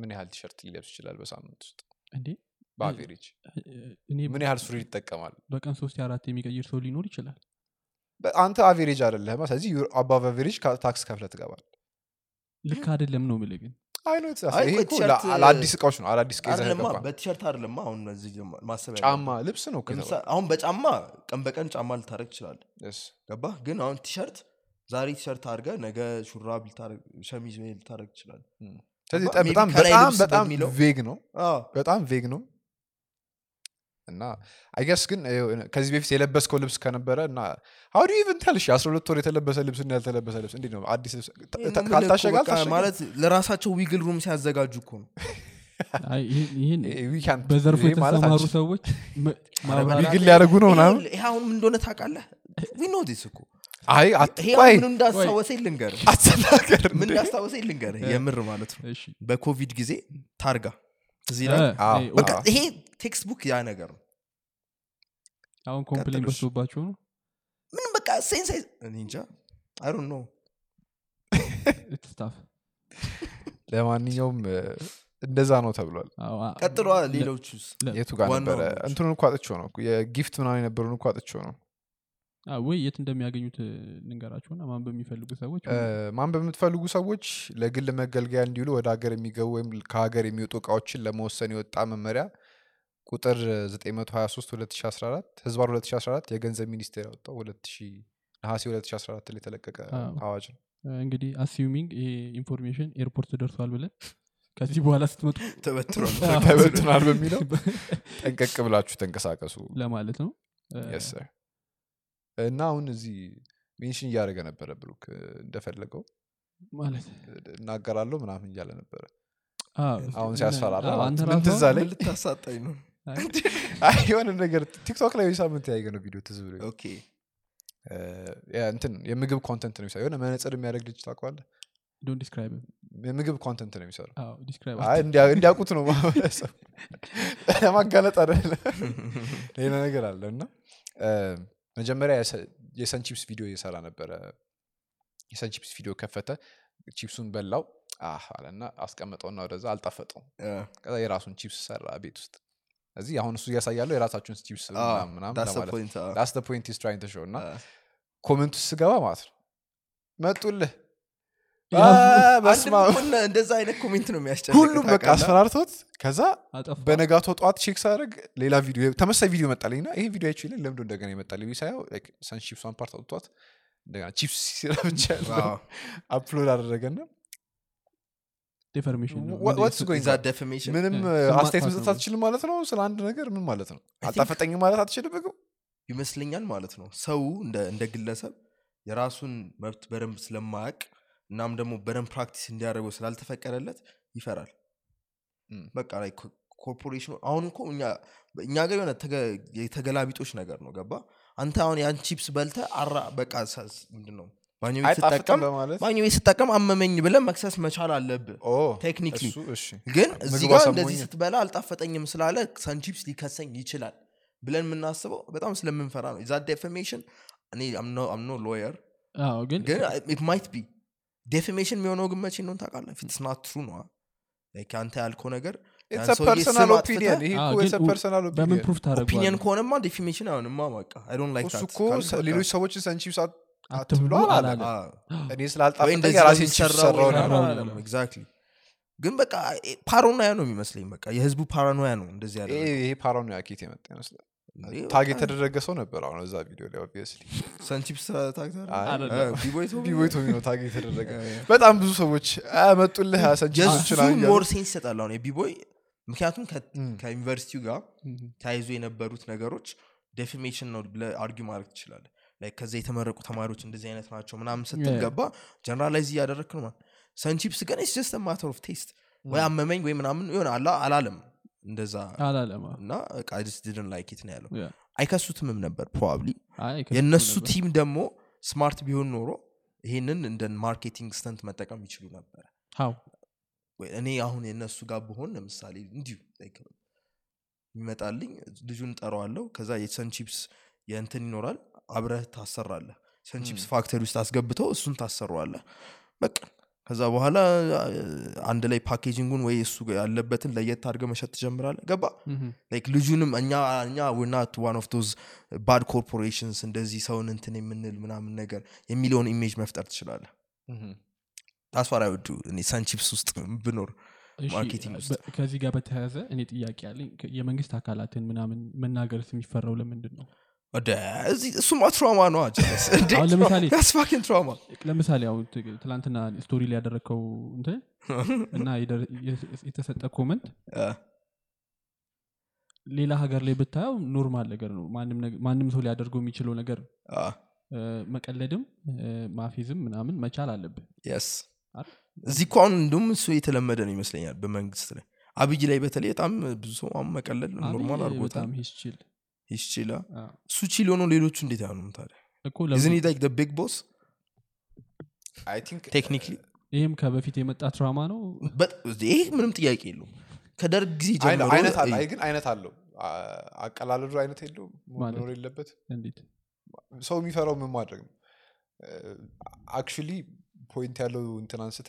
ምን ያህል ቲሸርት ሊለብስ ይችላል በሳምንት ውስጥ? እንዴ? በ average ምን ያህል ሱሪ ይጠቀማል? በቀን ሶስት አራት የሚቀይር ሰው ሊኖር ይችላል አንተ average አይደለህማ ስለዚህ above average tax ከፍለ ትገባል ልክ አይደለም ነው ምል ግን። ለአዲስ እቃዎች ነው። አዳዲስ በቲሸርት አይደለማ አሁን እዚህ ጀማ- ማሰብ ጫማ ያለብህ። ልብስ ነው አሁን በጫማ ቀን በቀን ጫማ ልታደረግ Yes. ገባ ግን አሁን ቲሸርት ዛሬ ቲሸርት አድርገ ነገ ሹራብ ልታረግ ሸሚዝ ልታደረግ ገባ? በጣም በጣም vague ነው። በጣም vague ነው እና አይገስ ግን ከዚህ በፊት የለበስከው ልብስ ከነበረ እና ሀዱ ኢቨን ታልሽ የአስራ ሁለት ወር የተለበሰ ልብስ እና ያልተለበሰ ልብስ እንዴት ነው አዲስ ልብስ? አልታሸገም። ማለት ለራሳቸው ዊግል ሩም ሲያዘጋጁ እኮ ነው። በዘርፉ የተሰማሩ ሰዎች ዊግል ሊያደርጉ ነው ምናምን? ይሄ አሁን ምን እንደሆነ ታውቃለህ? ዊ ኖ ዲስ እኮ። አይ ይሄ አትቆይ አሁን ምን እንዳስታወሰኝ ልንገርህ። ምን እንዳስታወሰኝ ልንገርህ? የምር ማለት ነው። በኮቪድ ጊዜ ታርጋ እዚህ እ፣ ላይ? አዎ። እ፣ በቃ አዎ። ይሄ textbook ያ ነገር ነው። አሁን complain በዝቶባቸው ነው? ምንም በቃ እኔ እንጃ። I don't know ለማንኛውም እንደዛ ነው ተብሏል። ቀጥሏ ሌሎቹስ? የቱ ጋር ነበረ? እንትኑን እኮ አጥቼው ነው የ gift ምናምን የነበሩን እኮ አጥቼው ነው ወይ የት እንደሚያገኙት ንገራቸውና ማን በሚፈልጉ ሰዎች እ፣ ማን በምትፈልጉ ሰዎች ለግል መገልገያ እንዲውሉ ወደ ሀገር የሚገቡ ወይም ከሀገር የሚወጡ እቃዎችን ለመወሰን የወጣ መመሪያ ቁጥር 923 2014 ህዝባር 2014 የገንዘብ ሚኒስቴር ያወጣው 2000 ነሐሴ 2014 ላይ የተለቀቀ አዋጅ ነው። እንግዲህ assuming ይሄ information ኤርፖርት ደርሷል ብለን ከዚህ በኋላ ስትመጡ ተበትኗል በሚለው ጠንቀቅ ብላችሁ ተንቀሳቀሱ ለማለት ነው። እ፣ Yes, sir. እና አሁን እዚህ mention እያደረገ ነበረ ብሩክ እንደፈለገው ማለት? እናገራለሁ ምናምን እያለ ነበረ። አሁን ሲያስፈራራ ትዝ አለኝ? ልታሳጣኝ ነው። የሆነ ነገር ቲክቶክ ላይ ሳምንት ያየገ ነው ቪዲዮ ትዝ ብሎ እንትን የምግብ content ነው የሚሰራው። የሆነ መነጽር የሚያደርግ ልጅ ታውቀዋለህ? Don't describe him። የምግብ content ነው እንዲያ- እንዲያውቁት ነው ማህበረሰብ ለማጋለጥ አይደለ ሌላ ነገር አለ እና መጀመሪያ የሰ- የ Sun Chips ቪዲዮ እየሰራ ነበረ። የ Sun Chips ቪዲዮ ከፈተ ቺፕሱን በላው አለና አስቀመጠውና ወደዛ አልጣፈጠውም። ከዛ የራሱን ቺፕስ ሰራ ቤት ውስጥ። እዚህ አሁን እሱ እያሳያለው የራሳችሁን ቺፕስ ምናምን point እና comment ውስጥ ስገባ ማለት ነው። መጡልህ እንደዛ አይነት ኮሜንት ነው የሚያስጨንቅ ሁሉም በቃ አስፈራርቶት ከዛ በነጋቶ ጠዋት ቼክ ሳደርግ ሌላ ቪዲዮ ተመሳይ ቪዲዮ መጣልኝ ና ይሄ ቪዲዮ አይችል ለምዶ እንደገና ይመጣል ሳየው ሰንሺፕሷን ፓርት አውጥቷት እንደገና ቺፕስ ሲራ ብቻ ያለው አፕሎድ አደረገና ምንም አስተያየት መስጠት አትችልም ማለት ነው። ስለ አንድ ነገር ምን ማለት ነው? አልጣፈጠኝም ማለት አትችልም ይመስለኛል ማለት ነው። ሰው እንደ እንደ ግለሰብ የራሱን መብት በደንብ ስለማያቅ እናም ደግሞ በደንብ practice እንዲያደርገው ስላልተፈቀደለት ይፈራል። በቃ like ኮርፖሬሽኑ አሁን እኮ እኛ እኛ ጋር የሆነ ተገ- የተገላቢጦሽ ነገር ነው። ገባ አንተ አሁን ያን ቺፕስ በልተ አራ በቃ ምንድን ነው ባኞ ቤት አይጣፍጥም ስጠቀም አመመኝ ብለን መክሰስ መቻል አለብህ ኦ፣ technically ግን እዚህ ጋር እንደዚህ ስትበላ አልጣፈጠኝም ስላለ Sun Chips ሊከሰኝ ይችላል ብለን የምናስበው በጣም ስለምንፈራ ነው። that's defamation እኔ I'm no lawyer አዎ ግን ግን it might be defamation የሚሆነው ግን መቼ እንደሆነ ታውቃለህ? if it's not true ነዋ አንተ ያልከው ነገር በምን opinion። proof opinion ታደረጓል ከሆነማ defamation አይሆንማ በቃ፣ ሌሎች ነው። አይደለም፣ exactly። ግን በቃ ፓራኖያ ነው የሚመስለኝ በቃ። የህዝቡ ፓራኖያ ነው እንደዚህ ያለ ይሄ ይሄ ፓራኖያ ኬት የመጣ ይመስላል ታግ የተደረገ ሰው ነበር አሁን እዛ ቪዲዮ ላይ ኦብቪየስሊ ሰንቺፕስ ነው? ታግ የተደረገ። በጣም ብዙ ሰዎች መጡልህ ሰንቺፕሶችን የሱ ሞር ሴንስ ይሰጣል አሁን የቢቦይ። ምክንያቱም ከዩኒቨርሲቲው ጋር. ተያይዞ የነበሩት ነገሮች ዴፊሜሽን ነው ብለ አርጊ ማድረግ ትችላለ ከዛ የተመረቁ ተማሪዎች እንደዚህ አይነት ናቸው ምናምን ስትል Yeah. ገባ generalize እያደረግክ ነው ማለት Sun Chips ግን it's just matter of taste ወይ አመመኝ ወይ ምናምን ሆነ አላ አላለም እንደዛ አላለም። አዎ። እና I didn't like ነው ያለው. አይከሱትምም ነበር probably የእነሱ team ደግሞ smart ቢሆን ኖሮ ይሄንን እንደ marketing stunt መጠቀም ይችሉ? ወይ እኔ አሁን የእነሱ ጋር ብሆን ለምሳሌ እንዲሁ ይመጣልኝ ልጁን እጠራዋለሁ ከዛ የ Sun Chips የእንትን ይኖራል አብረህ ታሰራለህ። Sun Chips factory ውስጥ አስገብተው እሱን ታሰረዋለህ በቃ ከዛ በኋላ አንድ ላይ packaging ኡን ወይ እሱ ያለበትን ለየት አድርገህ መሸጥ ትጀምራለህ ገባ? like ልጁንም እኛ እኛ we're not one of those bad corporations እንደዚህ ሰውን እንትን የምንል ምናምን ነገር የሚለውን image መፍጠር ትችላለህ that's what I would do እኔ Sun Chips ውስጥ ብኖር marketing ውስጥ። ከዚህ ጋር በተያያዘ እኔ ጥያቄ አለኝ ከ- የመንግስት አካላትን ምናምን መናገርስ የሚፈራው ለምንድን ነው እሱማ trauma ነው ለምሳሌ- ትላንትና story ላይ ያደረግከው እንትን እና የተሰጠ comment ሌላ ሀገር ላይ ብታየው normal ነገር ነው። ማንም ሰው ሊያደርገው የሚችለው ነገር መቀለድም ማፌዝም ምናምን መቻል አለብህ? እዚህ እኮ አሁን እንደውም እሱ የተለመደ ነው ይመስለኛል በመንግስት ላይ። አብይ ላይ በተለይ በጣም ብዙ ሰው መቀለድ ኖርማል አድርጎታል በጣም ሂስችል ይችላ እሱ ቺል ሆኖ ሌሎቹ እንዴት ያኑም ታዲያ? ላይክ ቢግ ቦስ ቴክኒክሊ ይህም ከበፊት የመጣ ትራማ ነው? ይሄ ምንም ጥያቄ የለውም። ከደርግ ጊዜ አይነ- ጀምሮ አይነት አለ እይ፣ አይ ግን አይነት አለው። አቀላለዱ አይነት የለውም? መኖር የለበት። ሰው የሚፈራው ምን ማድረግ ነው? አክቹሊ ፖይንት ያለው እንትን አንስተ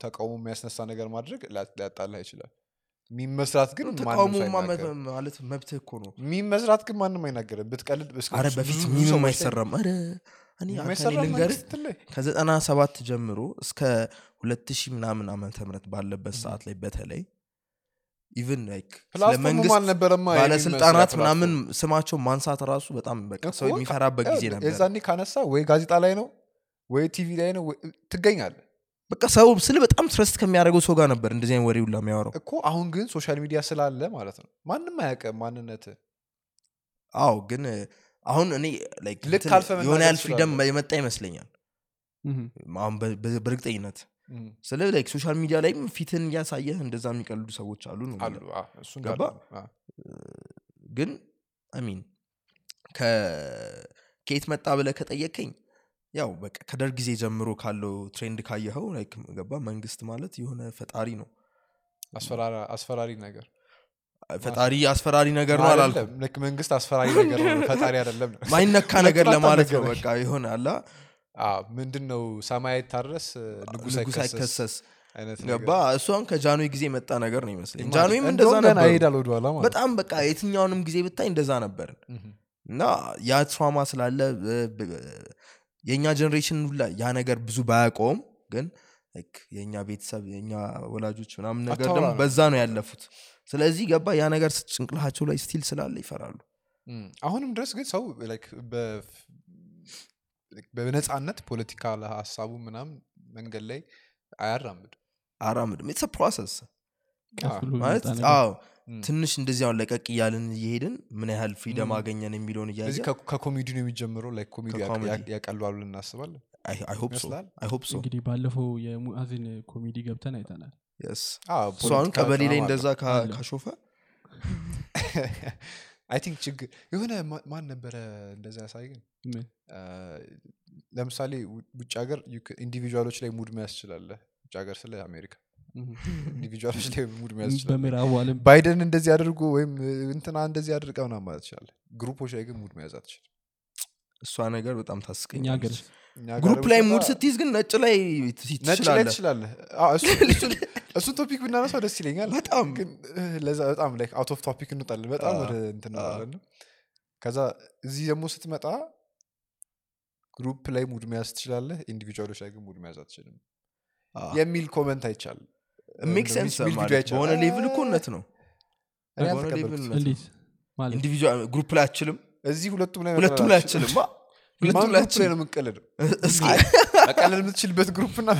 ተቃውሞ የሚያስነሳ ነገር ማድረግ ሊያ- ሊያጣላ ይችላል meme መስራት ግን አይናገርም። ማለት መብትህ እኮ ነው። meme መስራት ግን ማንም አይናገርም። ብትቀልድ ብዙ- በፊት ላይ አይሰራም። አይሰራም ልንገርህ ከዘጠና ሰባት ጀምሮ እስከ ሁለት ሺህ ምናምን ዓመተ ምህረት ባለበት ሰዓት ላይ በተለይ even like platform ኡም መንግስት አልነበረማ የሚመስለው ባለስልጣናት ምናምን ስማቸው ማንሳት ራሱ በጣም በቃ ሰው የሚፈራበት ጊዜ ነበር። የዛኔ ካነሳ ወይ ጋዜጣ ላይ ነው ወይ ቲቪ ላይ ነው ወይ- ትገኛለ በቃ ሰው ስለ በጣም trust ከሚያደርገው ሰው ጋር ነበር እንደዚህ ወሬ ሁላ የሚያወራው። እኮ አሁን ግን social media ስላለ ማለት ነው። ማንም አያውቅም ማንነት። አዎ ግን አሁን እኔ የሆነ ያህል freedom የመጣ ይመስለኛል። አሁን በእርግጠኝነት ስለ like social media ላይም ፊትን እያሳየህ እንደዛ የሚቀልዱ ሰዎች አሉ ነው ገባ? ግን አሚን ከየት መጣ ብለ ከጠየቀኝ ያው በቃ ከደርግ ጊዜ ጀምሮ ካለው trend ካየኸው like ገባ መንግስት ማለት የሆነ ፈጣሪ ነው። አስፈራሪ ነገር ፈጣሪ አስፈራሪ ነገር ነው አላልኩም? መንግስት አስፈራሪ ነገር ነው ፈጣሪ አይደለም ማይነካ ነገር ለማለት ነው በቃ የሆነ አላ ምንድን ነው ሰማይ አይታረስ ንጉስ አይከሰስ ገባ እሷን ከጃንሆይ ጊዜ የመጣ ነገር ነው ይመስለኝ። እንደውም እንደዛ ነበር። በጣም በቃ የትኛውንም ጊዜ ብታይ እንደዛ ነበርን ነው። እና ያ trauma ስላለ የእኛ generation ሁላ ያ ነገር ብዙ ባያውቀውም ግን like የእኛ ቤተሰብ የእኛ ወላጆች ምናምን ነገር ደግሞ በዛ ነው ያለፉት። ስለዚህ ገባ ያ ነገር ጭንቅላቸው ላይ still ስላለ ይፈራሉ። አሁንም ድረስ ግን ሰው በነፃነት ፖለቲካ ሀሳቡ ምናምን መንገድ ላይ አያራምድ አራምድም it's process። ማለት ትንሽ እንደዚህ አሁን ለቀቅ እያልን እየሄድን ምን ያህል freedom አገኘን የሚለውን እያየ ከኮሜዲ ነው የሚጀምረው? like comedy እናስባለን? I hope so እንግዲህ ባለፈው የሙአዝን ኮሜዲ ገብተን አይተናል። እሱ አሁን ቀበሌ ላይ እንደዛ ካሾፈ I think ችግር የሆነ ማን ነበረ እንደዛ ያሳይ ግን ምን? ለምሳሌ ውጭ ሀገር individual ኦች ላይ ሙድ መያዝ ትችላለህ? ውጭ ሀገር ስለ አሜሪካ individual ኦች ላይ ሙድ መያዝ ዓለም ባይደን እንደዚህ አድርጎ ወይም እ, እንትና እንደዚህ አድርገ ምናምን ማለት ትችላለህ። group ኦች ላይ ግን ሙድ መያዝ አትችልም። እሷ ነገር በጣም ታስቀኛለች። group ላይ ሙድ ስትይዝ ግን ነጭ ላይ ላይ ትችላለህ። እሱ- topic ብናነሳው ደስ ይለኛል። በጣም ግን እ, ለዛ በጣም like out of topic እንወጣለን። በጣም ወደ እንትን አዎ። እንወጣለን። ነው። ከዛ እዚህ ደግሞ ስትመጣ group ላይ ሙድ መያዝ ትችላለህ። individual ኦች ላይ ግን ሙድ መያዝ አትችልም የሚል comment አይቻል make sense ማለት በሆነ level እኮ እውነት ነው። individual group ላይ አችልም እዚህ ሁለቱም ላይ ሁለቱም ላይ አችልም? ሁለቱም ላይ ነው መቀለድ የምትችልበት group እና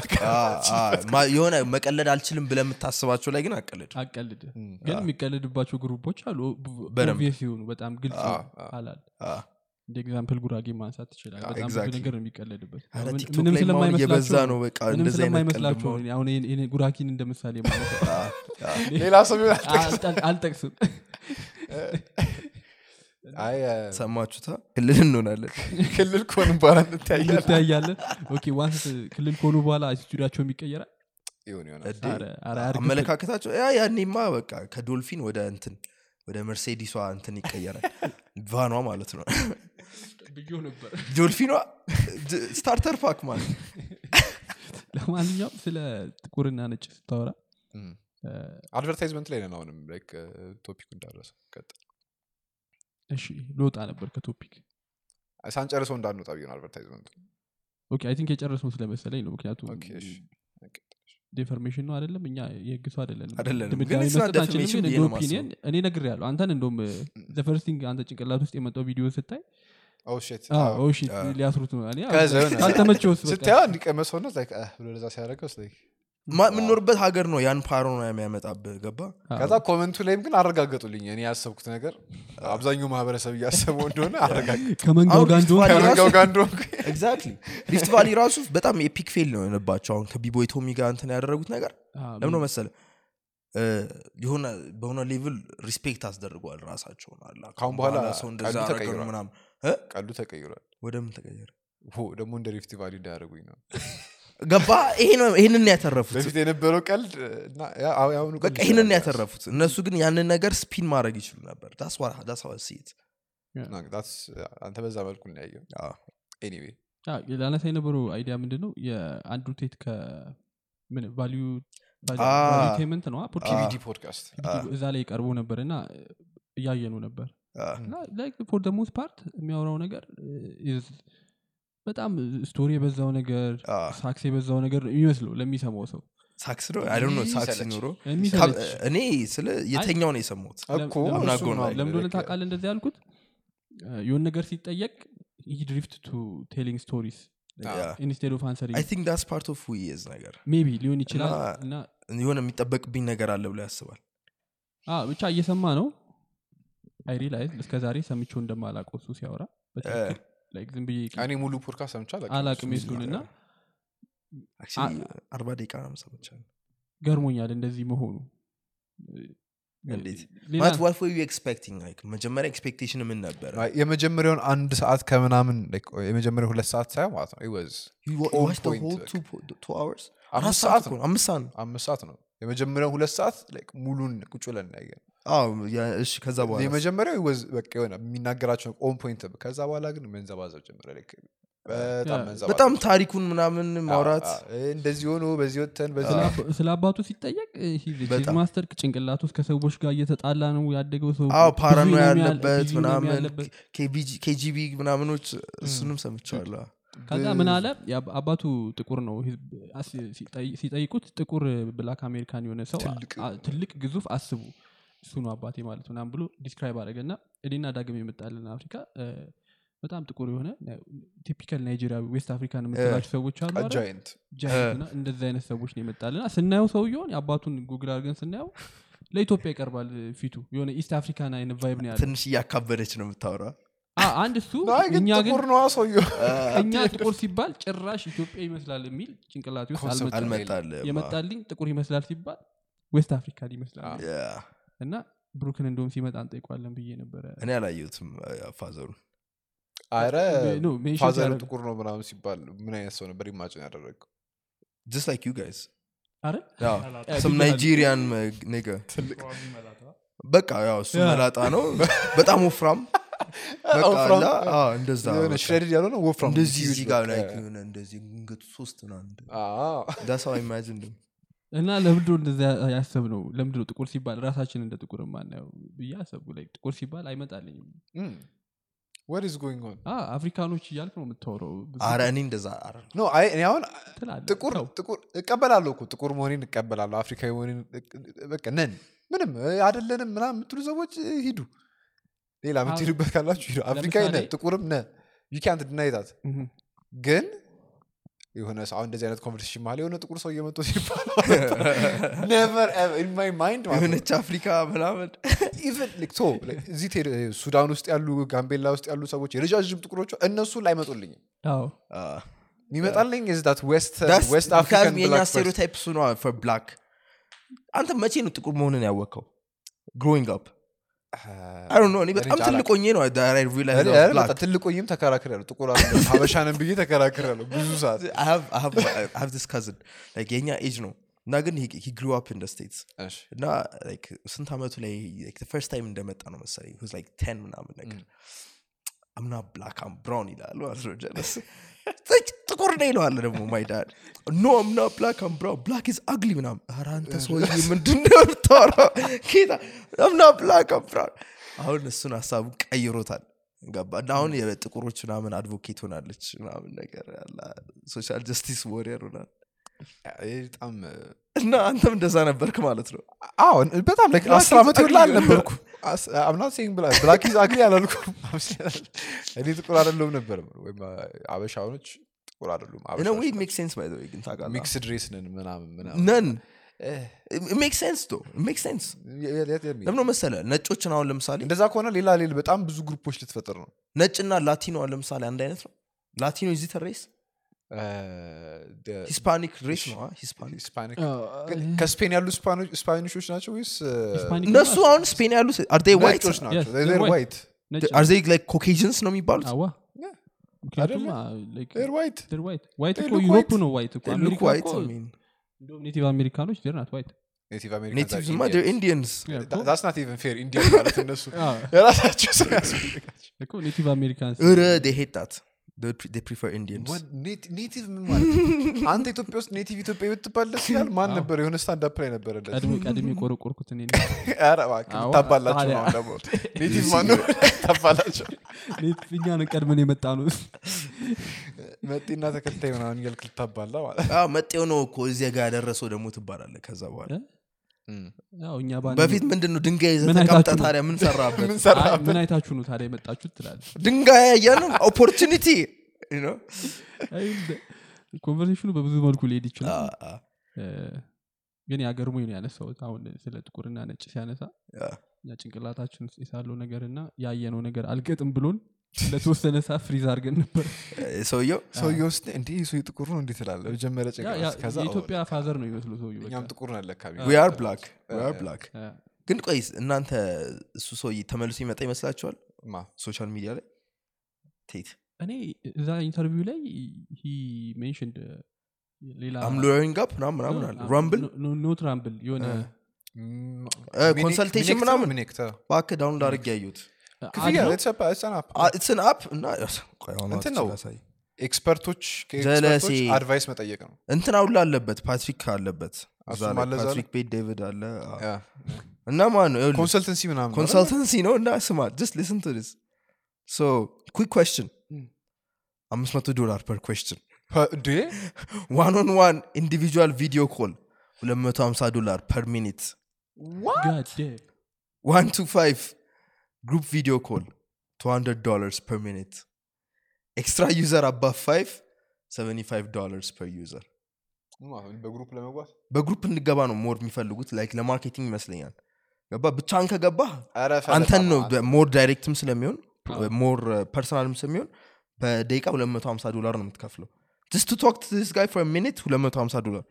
የሆነ መቀለድ አልችልም ብለ የምታስባቸው ላይ ግን አቀልድ አቀልድ ግን የሚቀልድባቸው group ኦች አሉ። የሆኑ በጣም ግልጽ አላል እንደ example ጉራጌ ማንሳት ትችላል በጣም ብዙ ነገር ነው የሚቀለድበት። ምንም ስለማይመስላቸው ነው። በቃ ስለማይመስላቸው አሁን ጉራኪን እንደ ምሳሌ ሌላ ሰው አልጠቅስም። ሰማችሁታ? ክልል እንሆናለን። ክልል ከሆን በኋላ እንተያያለን። once ክልል ከሆኑ በኋላ attitude ኣቸው የሚቀየራል ይሆን ይሆናል እዴ፣ ኧረ- ኧረ አያርግም። አመለካከታቸው ያኔማ በቃ ከዶልፊን ወደ እንትን ወደ መርሴዲሷ እንትን ይቀየራል። van ኗ ማለት ነው። ዶልፊኗ starter pack ማለት ለማንኛውም ስለ ጥቁርና ነጭ ስታወራ advertisement ላይ ነን አሁንም እንዳደረሰ ቀጥል። እሺ ልወጣ ነበር ከ topic። ሳንጨርሰው እንዳንወጣ ብዬ ነው advertisement okay I think የጨረስነው ስለመሰለኝ ነው። ምክንያቱም defamation ነው አይደለም? እኛ የህግ ሰው አይደለንም። አይደለንም። ድምዳሜ ግን it's not መስጠት አንችልም፣ defamation ግን ብዬ እንደ ነው opinion እኔ ነግር ያለሁ አንተን እንደም the first thing አንተ ጭንቅላት ውስጥ የመጣው ቪዲዮ ስታይ oh shit ሊያስሩት ነው። ካልተመቸውስ ስታየው እንዲቀመስ ሆነ ብሎ ለዛ ማ- የምንኖርበት ሀገር ነው ያን paranoia የሚያመጣብህ። ገባ ከዛ comment ኡ ላይም ግን አረጋገጡልኝ እኔ ያሰብኩት ነገር። አብዛኛው ማህበረሰብ እያሰበው እንደሆነ አረጋገጡ። ከመንጋው አሁን ጋር ሪፍት እንደሆነ ቫሊ ራሱ- ጋር እንደሆንኩ exactly ሪፍት ቫሊ ራሱ በጣም epic fail ነው የሆነባቸው። አሁን ከቢቦይ ቶሚ ጋር እንትን ያደረጉት ነገር አዎ፣ ለምን ነው መሰለ የሆነ በሆነ level respect አስደርገዋል ራሳቸውን አላ ከአሁን በኋላ ሰው እንደዛ ምናምን? ቀሉ ተቀይሯል። ወደምን ተቀየረ? ደግሞ እንደ ሪፍት ቫሊ እንዳያደርጉኝ ነው ገባ? ይህንን ያተረፉት። በፊት የነበረው ቀልድ በቃ ይህንን ያተረፉት። እነሱ ግን ያንን ነገር spin ማድረግ ይችሉ ነበር። That's- አንተ በዛ መልኩ አዎ፣ ላነሳ የነበረው idea ምንድን ነው የአንድሩ ቴት ከምን value ነው? ፖድካስት. እዛ ላይ ቀርቦ ነበር እና እያየኑ ነበር እና for the most part የሚያወራው ነገር is በጣም story የበዛው ነገር sucks የበዛው ነገር የሚመስለው ለሚሰማው ሰው። sucks ነው? አይ sucks የሚሰለች እኔ ስለ የተኛው ነው የሰማሁት? like- ታውቃለህ እንደዚህ ያልኩት? የሆን ነገር ሲጠየቅ he drift to telling stories instead of answering I think that's part of with ነገር maybe ሊሆን ይችላል እና- የሆነ የሚጠበቅብኝ ነገር አለ ብሎ ያስባል። ብቻ እየሰማ ነው? I realize እስከ ዛሬ ሰምቼው እንደማላውቀው እሱ ሲያወራ በትክክል ዝም ብዬ እኔ ሙሉ ፖድካስት ሰምቻ አላቅም የሱን እና Actually አርባ ደቂቃ ነው ሰምቻለሁ ገርሞኛል እንደዚህ መሆኑ። እንዴት? ሌላ- ማለት what were you expecting? Like መጀመሪያ expectation ምን ነበረ? የመጀመሪያውን አንድ ሰዓት ከምናምን like የመጀመሪያው ሁለት ሰዓት ሳይሆን ማለት ነው። It was You wa- on watched the point, whole like. two po- two hours? አምስት ሰዓት ነው። የመጀመሪያው ሁለት ሰዓት like ሙሉን ቁጭ ብለን እናያየን አዎ ያ- እሺ ከዛ በኋላ የመጀመሪያው was በቃ የሆነ የሚናገራቸው on point ከዛ በኋላ ግን መንዘባዘብ ጀመረ። በጣም ያ፣ መንዘባዘብ በጣም ታሪኩን ምናምን ማውራት? እንደዚህ ሆኖ በዚህ ወተን በዚህ ስለ አባ- ስለ አባቱ ሲጠየቅ ማስተር ጭንቅላት ውስጥ ከሰዎች ጋር እየተጣላ ነው ያደገው ሰው paranoia ያለበት ምናምን ኬጂቢ ምናምኖች እሱንም ሰምቸዋለሁ ከዛ ምን አለ? አባቱ ጥቁር ነው። ሲጠይቁት ጥቁር Black American የሆነ ሰው ትልቅ ግዙፍ አስቡ እሱ ነው አባቴ ማለት ምናምን ብሎ describe አደረገ እና እኔና ዳግም የመጣልን አፍሪካ በጣም ጥቁር የሆነ typical ናይጄሪያዊ West African የምትላቸው ሰዎች አሉ እንደዚህ አይነት ሰዎች ነው የመጣልና ስናየው ሰውየውን የአባቱን ጉግል አድርገን ስናየው ለኢትዮጵያ ይቀርባል ፊቱ። የሆነ East African አይነት vibe ነው ያለ ትንሽ እያካበደች ነው የምታወራ አንድ እሱ እኛ ግን እኛ ጥቁር ሲባል ጭራሽ ኢትዮጵያ ይመስላል የሚል ጭንቅላቴ ውስጥ የመጣልኝ ጥቁር ይመስላል ሲባል West African ይመስላል እና ብሩክን እንደውም ሲመጣ እንጠይቋለን ብዬ ነበረ። እኔ አላየሁትም father ኡ አረ ሲያደርግ- ጥቁር ነው ምናምን ሲባል ምን አይነት ሰው ነበር imagine ያደረገው? just like you guys some Nigerian nigga በቃ ያው እሱ መላጣ ነው። በጣም ወፍራም። በቃ ወፍራም፣ አላ፣ አዎ፣ እንደዛ የሆነ በቃ። shredded ያልሆነ ወፍራም እንደዚህ ጋር ላይ እንደዚህ እንገቱ ሶስት ምናምን አዎ። that's how I imagine እና ለምንድነው እንደዚ ያሰብ ነው ለምንድነው ጥቁር ሲባል ራሳችን እንደ ጥቁር ማናየው ብዬ አሰብኩ። like ጥቁር ሲባል አይመጣልኝም. What is going on? አ፣ አፍሪካኖች እያልክ ነው የምታወረው አረ እኔ እንደዛ አረ No, አይ- እኔ አሁን ትላለህ። ጥቁር ጥቁር እቀበላለሁ እኮ ጥቁር መሆኔን እቀበላለሁ። አፍሪካዊ መሆኔን በቃ ነን። ምንም እ፣ አይደለንም ምናምን የምትሉ ሰዎች ሂዱ። ሌላ የምትሄዱበት ካላችሁ ሂዱ። አፍሪካዊ ነ ጥቁርም ነ ዩ ካንት ድናይታት ግን የሆነ ሰው እንደዚህ አይነት conversation መሀል የሆነ ጥቁር ሰው እየመጡ ሲባል never in my mind የሆነች አፍሪካ ምናምን even እዚህ ሱዳን ውስጥ ያሉ ጋምቤላ ውስጥ ያሉ ሰዎች የረጃጅም ጥቁሮቹ እነሱ ላይመጡልኝም የሚመጣልኝ that West That's- West because African የኛ black stereotype እሱ ነው black አንተ መቼ ነው ጥቁር መሆንን ያወቅከው growing up በጣም ትልቅ ሆኜ ነው. ትልቆይም ተከራክር ያሉ ጥቁር ሀበሻንን ብዬ ተከራክር ያሉ ብዙ ሰዓት. Like የኛ ኤጅ ነው እና ግን in the states. እሺ። እና ስንት አመቱ like first time እንደመጣ ነው መሰለኝ like 10 ምናምን ነገር። I'm not black I'm brown ይላል ማለት ነው ጥቁር ነው ይለዋል ደግሞ my dad no I'm not black I'm brown black is ugly ምናም ኧረ አንተ ሰውዬ ምንድነው የምታወራው? ጌታ። I'm not black I'm brown አሁን እሱን ሀሳቡን ቀይሮታል። ገባ? እና አሁን የጥቁሮች ምናምን advocate ሆናለች ምናምን ነገር social justice warrior ሆናል። በጣም እና አንተም እንደዛ ነበርክ ማለት ነው? አዎ በጣም አስር is ዓመት ይሆናል አልነበርኩ። I'm not saying ብላ black is ugly አላልኩም። እኔ ጥቁር አይደለሁም ነበር። ወይም አበሻኖች ጥቁር አይደሉም way make sense ባይ ግን ታውቃለህ? mixed race ነን ምናምን ምናምን ነን። make sense though make sense ለምነው መሰለ ነጮችን አሁን ለምሳሌ እንደዛ ከሆነ ሌላ ሌላ በጣም ብዙ group ኦች ልትፈጥር ነው። ነጭና ላቲኖ አሁን ለምሳሌ አንድ አይነት ነው? ላቲኖ is it a race Hispanic race ነው? ከስፔን ያሉ ስፓኒሾች ናቸው ወይስ እነሱ አሁን ስፔን ያሉ are white ናቸው? Yes, they're white are like Caucasians ነው የሚባሉት ምክንያቱም ዋይት ዋይት They እኮ look ዩሮፕ white. ነው ዋይት እኮ ሉክ አሜሪካ ዋይት እኮ እንደውም ኔቲቭ አሜሪካኖች ዴር ናት ዋይት ኔቲቭ ኔቲቭ ዝማ ኢንዲየንስ ዳስ ናት ኢቨን ፌር ኢንዲያን ማለት እነሱ. የራሳቸው ሰው ያስፈልጋቸው እኮ ኔቲቭ አሜሪካንስ ረ ሄጣት ፕሪፈር ኢንዲየንስ ኔቲቭ ምን ማለት ነው? አንተ ኢትዮጵያ ውስጥ ኔቲቭ ኢትዮጵያ ብትባል ደስ ይላል? ማን ነበር? የሆነ ስታንዳፕ ላይ ነበረ እንደዚህ። ቀድሜ ቀድሜ ቆረቆርኩት እኔ ነኝ። ኧረ እባክህ አዎ፣ ታባላቸው ነው አሁን ደግሞ። ኔቲቭ ማን ነው? ታባላቸው ኔት- እኛን ቀድመን የመጣ ነው መጤና ተከታይ ምናምን እያልክ ልታባላ ማለት መጤው ነው እኮ እዚያ ጋር ያደረሰው ደግሞ ትባላለ ከዛ በኋላ እኛ በፊት ምንድን ነው ድንጋይ ነው? ታዲያ ምን ሰራበት ምን አይ፣ ሰራበት ምን አይታችሁ ነው ታዲያ የመጣችሁት ትላለ ድንጋይ ያያንም opportunity! conversation ኡ በብዙ መልኩ ሊሄድ ይችላል። ግን ያገርሞኝ ነው ያነሳሁት። አሁን ስለ ጥቁርና ነጭ ሲያነሳ ጭንቅላታችን ውስጥ የሳለው ነገር እና ያየነው ነገር አልገጥም ብሎን ለተወሰነ ሰዓት freeze አድርገን ነበር። ሰውየው ሰውዬው ውስጥ እንዲህ ሰው ጥቁር ነው እንዴት ትላለህ መጀመሪያ ያ- ያ- ጭንቅላት ከዛ የኢትዮጵያ father ነው ይመስሉ እኛም ጥቁር we are black black ግን ቆይስ እናንተ እሱ ሰውዬ ተመልሶ ይመጣ ይመስላችኋል? ማ social media ላይ? ቴት። እኔ እዛ interview ላይ he mentioned ሌላ I'm lawyering up ምናምን ምናምን አለ። ራምብል ኖት ራምብል የሆነ ኮንሰልቴሽን ምናምን? ባክ ዳውንሎድ አድርጌ ያዩት ክፍያ? ኢትስን አፕ እና እንትን ነው። ኤክስፐርቶች ከኤክስፐርቶች አድቫይስ መጠየቅ ነው። እንትን አውላ አለበት ፓትሪክ አለበት? ፓትሪክ ቤት ዴቪድ አለ። እና ማን ነው? ኮንሰልተንሲ ምናምን ኮንሰልተንሲ ነው። እና ስማ ጀስት ሊስን ቱ ዲስ ሶ ኩክ ኩዌስችን አምስት መቶ ዶላር ፐር እንዴ? one on one individual video call 250 dollar per minute. one to five group video call 200 dollars per minute extra user above 5 75 dollars per user በ group ለመግባት? በ group እንገባ ነው more የሚፈልጉት like ለ marketing ይመስለኛል። ገባ? ብቻን ከገባ አንተን ነው more direct ም ስለሚሆን more personal ም ስለሚሆን በደቂቃ 250 ዶላር ነው የምትከፍለው። just to talk this guy for minute 250 ዶላር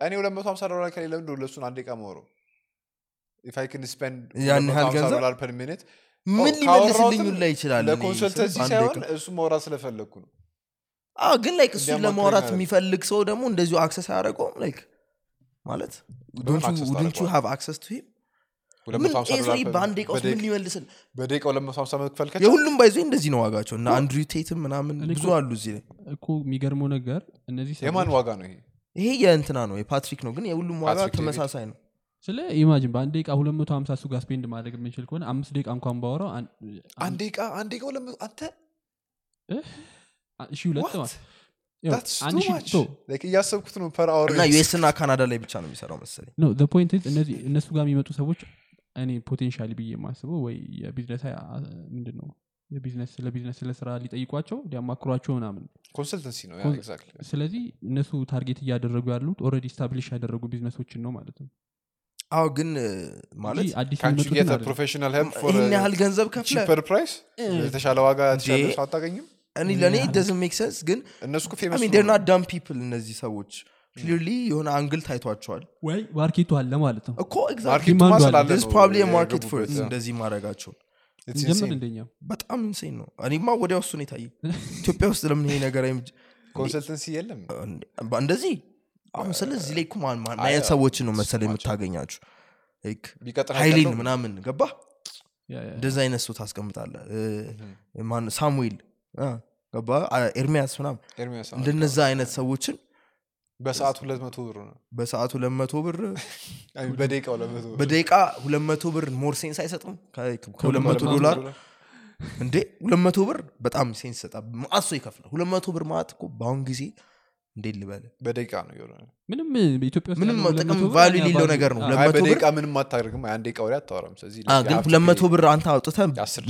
እኔ 250 ዶላር ከሌለ ለእሱን አንድ ደቂቃ መወረው if I can spend ያን ያህል ገንዘብ? ምን ሊመልስልኝ ላይ ይችላል? ለ consultancy ሳይሆን? እሱ ማውራት ስለፈለግኩ ነው። አዎ ግን like እሱን ለማውራት የሚፈልግ ሰው ደግሞ እንደዚሁ access አያደረገውም like ማለት ታደርገዋለህ? have access to him ምን 250 ይሄ ዶላር ሰውዬ per- በአንድ ደቂቃ ውስጥ ምን በደቂቃ- ሊመልስል በደቂቃ 250 መክፈል ከቻልክ? የሁሉም ባይዞ እንደዚህ ነው ዋጋቸው። እና አንድሪው ቴትም ምናምን ብዙ አሉ እዚህ ላይ። እኮ የሚገርመው ነገር እነዚህ የማን ዋጋ ነው ይሄ? ይሄ የእንትና ነው የፓትሪክ ነው። ግን የሁሉም ዋጋ ተመሳሳይ ነው ስለ ኢማጂን በአንድ ደቂቃ 250 እሱ ጋር ስፔንድ ማድረግ የምንችል ከሆነ አምስት ደቂቃ እንኳን ባወራው አን- አንድ ደቂቃ አንድ ደቂቃ ሁለት መቶ- አንተ? ሺህ ሁለት? ማለት እያሰብኩት ነው ፐር ዩኤስ እና ካናዳ ላይ ብቻ ነው የሚሰራው መሰለኝ። ነው point እነዚህ እነሱ ጋር የሚመጡ ሰዎች እኔ potentially ብዬ የማስበው ወይ የቢዝነስ ምንድን ነው የቢዝነስ ስለ ቢዝነስ ስለ ስራ ሊጠይቋቸው ሊያማክሯቸው ምናምን። consultancy ነው ስለዚህ እነሱ target እያደረጉ ያሉት already establish ያደረጉ ቢዝነሶችን ነው ማለት ነው አዎ ግን ማለት professional ይህን ያህል ገንዘብ ከፍለ cheaper price የተሻለ ዋጋ? ሰው አታገኝም? እኔ ለእኔ does make sense ግን እነሱ እኮ famous ሚን ና ዳም people እነዚህ ሰዎች. clearly የሆነ angle ታይቷቸዋል። ወይ market ኡ አለ ማለት ነው። እኮ market for የገቡበት። እንደዚህ ማድረጋቸው. እንደኛ በጣም insane ነው። እኔማ ወዲያው እሱን የታየ ኢትዮጵያ ውስጥ ለምን ይሄ ነገር consultancy የለም? እንደዚህ አሁን ስለዚህ ላይ እኮ ማን አይነት ሰዎችን ነው መሰለ የምታገኛችሁ ሀይሌን ምናምን ገባ? እንደዚህ አይነት ሰው ታስቀምጣለ ሳሙኤል? ገባ? ኤርሚያስ ምናምን እንደነዛ አይነት ሰዎችን በሰዓት ሁለት መቶ ብር ነው። በሰዓቱ ሁለት መቶ ብር በደቂቃ ሁለት መቶ ብር more sense አይሰጥም? ከሁለት መቶ ዶላር? እንዴ? ሁለት መቶ ብር በጣም sense ይሰጣል። ማአት ሰው ይከፍላል። ሁለት መቶ ብር ማለት እኮ በአሁን ጊዜ እንዴት ልበል? በደቂቃ ነው የሆነ ምንም በኢትዮጵያ ውስጥ ምንም ጥቅም value የሌለው ነገር ነው። አዎ። ሁለት አይ መቶ ብር? በደቂቃ ምንም አታደርግም። አንድ ደቂቃ ወሬ አታወራም። ስለዚህ ግን you have to ሁለት መቶ pay- ብር አንተ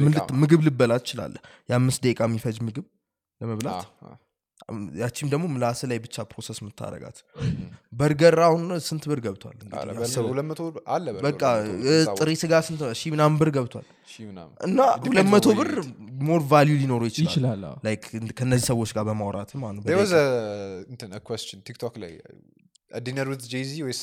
ልት- ምግብ ልበላ ትችላለህ። የአምስት ደቂቃ የሚፈጅ ምግብ ለመብላት ያቺም ደግሞ ምላስ ላይ ብቻ process የምታደረጋት በርገር አሁን ስንት ብር ገብቷል? በቃ ጥሬ ስጋ ስንት? ሺህ ምናምን ብር ገብቷል። እና ሁለት መቶ ብር more value ሊኖረው ይችላል። like ከነዚህ ሰዎች ጋር በማውራት ቲክቶክ ላይ dinner with ጄዚ ወይስ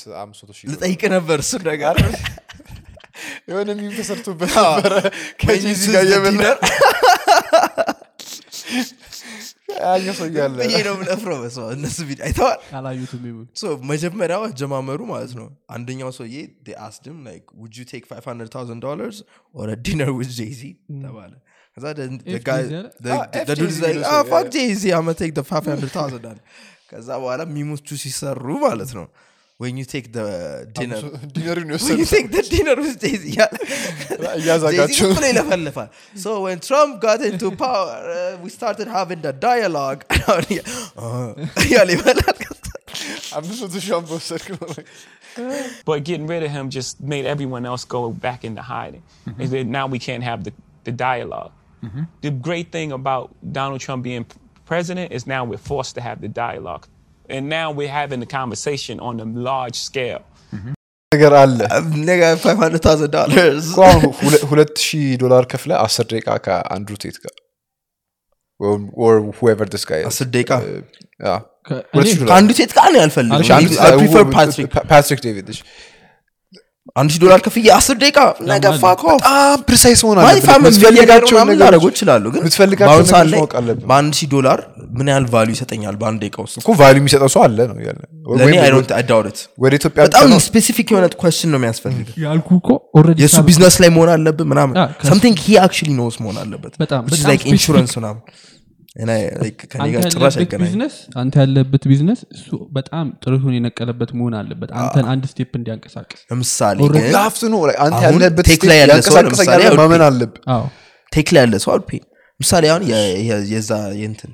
ሺህ ልጠይቅ ነበር እሱ ነገር። የሆነ meme ተሰርቶበት ነበረ ከጄዚ ጋር የበላ ነው። እነሱ ቪዲዮ አይተዋል? አላዩትም ይሁን። መጀመሪያው አጀማመሩ ማለት ነው። አንደኛው ሰውዬ asked him would you take 500000 dollars or dinner with ጄዚ ተባለ። ከዛ Ah, F the dude is Jay-Z like, ነው "Ah, ሰው፣ fuck yeah. Jay-Z, I'ma take the 500000 አለ። ከዛ በኋላ ሚሞቹ ሲሰሩ ማለት ነው when you take the dinner ዲነሩን when you የወሰዱት take the dinner with Jay-Z እያለ እያዛጋቸው Jay-Z ብሎ ይለፈልፋል so when Trump got into power uh, we started having the dialogue እያለ ይበላል አምስት መቶ ሺህ አንበ ወሰድክ ነው But getting rid of him just made everyone else go back into hiding. And then now we can't have the, the dialogue. The great thing about Donald Trump being p- president is now we're forced to have the dialogue. And now we're having the conversation on a large scale. ነገር አለ. ነገ 500000 dollars. እኮ አሁን ሁለ- ሁለት ሺህ ዶላር ከፍለ አስር ደቂቃ ከአንድሩ ቴት ጋር አስር ደቂቃ? ዶላር. ከአንዱ ሴት ጋር ነው ያልፈልግም አንድ- I prefer Patrick ፓትሪክ። ዴቪድ አንድ ሺህ ዶላር ከፍዬ አስር ደቂቃ ነገ በጣም ፕሪሳይስ ላደረጎ ይችላሉ ግን በአሁን ሰዓት ላይ በአንድ ሺህ ዶላር ምን ያህል ቫሉ ይሰጠኛል በአንድ ደቂቃ ውስጥ? እኮ ቫሉ የሚሰጠው ሰው አለ ነው ወደ ኢትዮጵያ በጣም ስፔሲፊክ የሆነ ኮስችን ነው የሚያስፈልግ ያልኩ እኮ ኦልሬዲ የእሱ ቢዝነስ ላይ መሆን አለብን ምናምን አ፣ ከሱ- something he actually knows መሆን አለበት insurance ምናምን ጭራሽ ያለበት አይገናኝም ቢዝነስ አንተ ያለበት ቢዝነስ እሱ በጣም ጥርቱን የነቀለበት መሆን አለበት። አንተን አንድ ስቴፕ እንዲያንቀሳቅስ። ቴክ ስቴት ላይ ያለ ሰው ያንቀሳቅሰኛል ለምሳሌ ማመን አውድ አለብህ። አዎ። ቴክ ላይ ያለ ሰው አልፔ ምሳሌ አሁን የዛ የንትን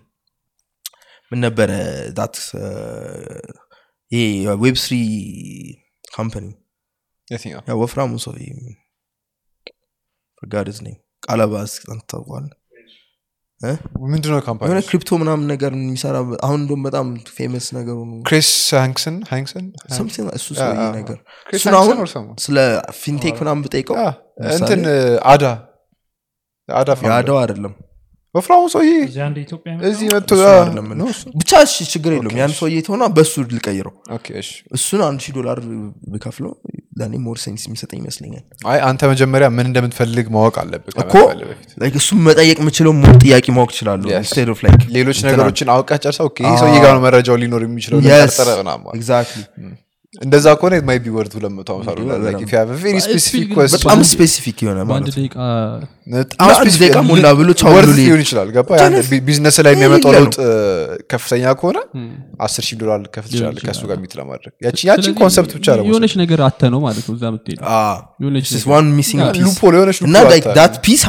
ምን ነበረ? ዳት ይሄ ዌብ ስሪ ካምፓኒ ወፍራሙ ሰው ጋድዝ ነኝ ቃለባስ ታውቋል ምንድነው ካምፓኒ የሆነ ክሪፕቶ ምናምን ነገር የሚሰራ አሁን እንደም በጣም ፌመስ ሆኖ ክሪስ እሱ ነገር እሱን አሁን? ስለ ፊንቴክ ምናምን ብጠይቀው እንትን አዳ። አዳ የአደው አይደለም ወፍራሙ ሰውዬ እዚህ እሱ? ብቻ እሺ ችግር የለውም። ያን ሰውዬ ተሆና በሱ ልቀይረው ኦኬ፣ እሺ። እሱን አንድ ሺህ ዶላር ብከፍለው ለእኔ ሞር ሴንስ የሚሰጠኝ ይመስለኛል። አይ አንተ መጀመሪያ ምን እንደምትፈልግ ማወቅ አለብህ እኮ እሱም መጠየቅ የምችለው ሞር ጥያቄ ማወቅ ይችላሉ ሌሎች ነገሮችን አውቀህ አ- ሰውዬ ጋር ነው መረጃው ሊኖር የሚችለው ጠርጥረህ ምናምን ማለት። ኤግዛክትሊ እንደዛ ከሆነ ማይ ቢ ወርድ ሁለት መቶ ሀምሳ ዶላር. በጣም። like if you have a very But specific still question. በጣም ስፔሲፊክ የሆነ በአንድ ማለት ነው. ደቂቃ ሞላ ብሎ ሊሆን ይችላል። ቢዝነስ ላይ የሚያመጣው ለውጥ ከፍተኛ ከሆነ አስር ሺህ ዶላር ትችላለህ ከእሱ ይችላል። ጋር ሚት ለማድረግ። ያቺ- ያቺን ኮንሰፕት ብቻ ነው የሆነች ነገር አተ ነው ማለት ነው እዛ ፒስ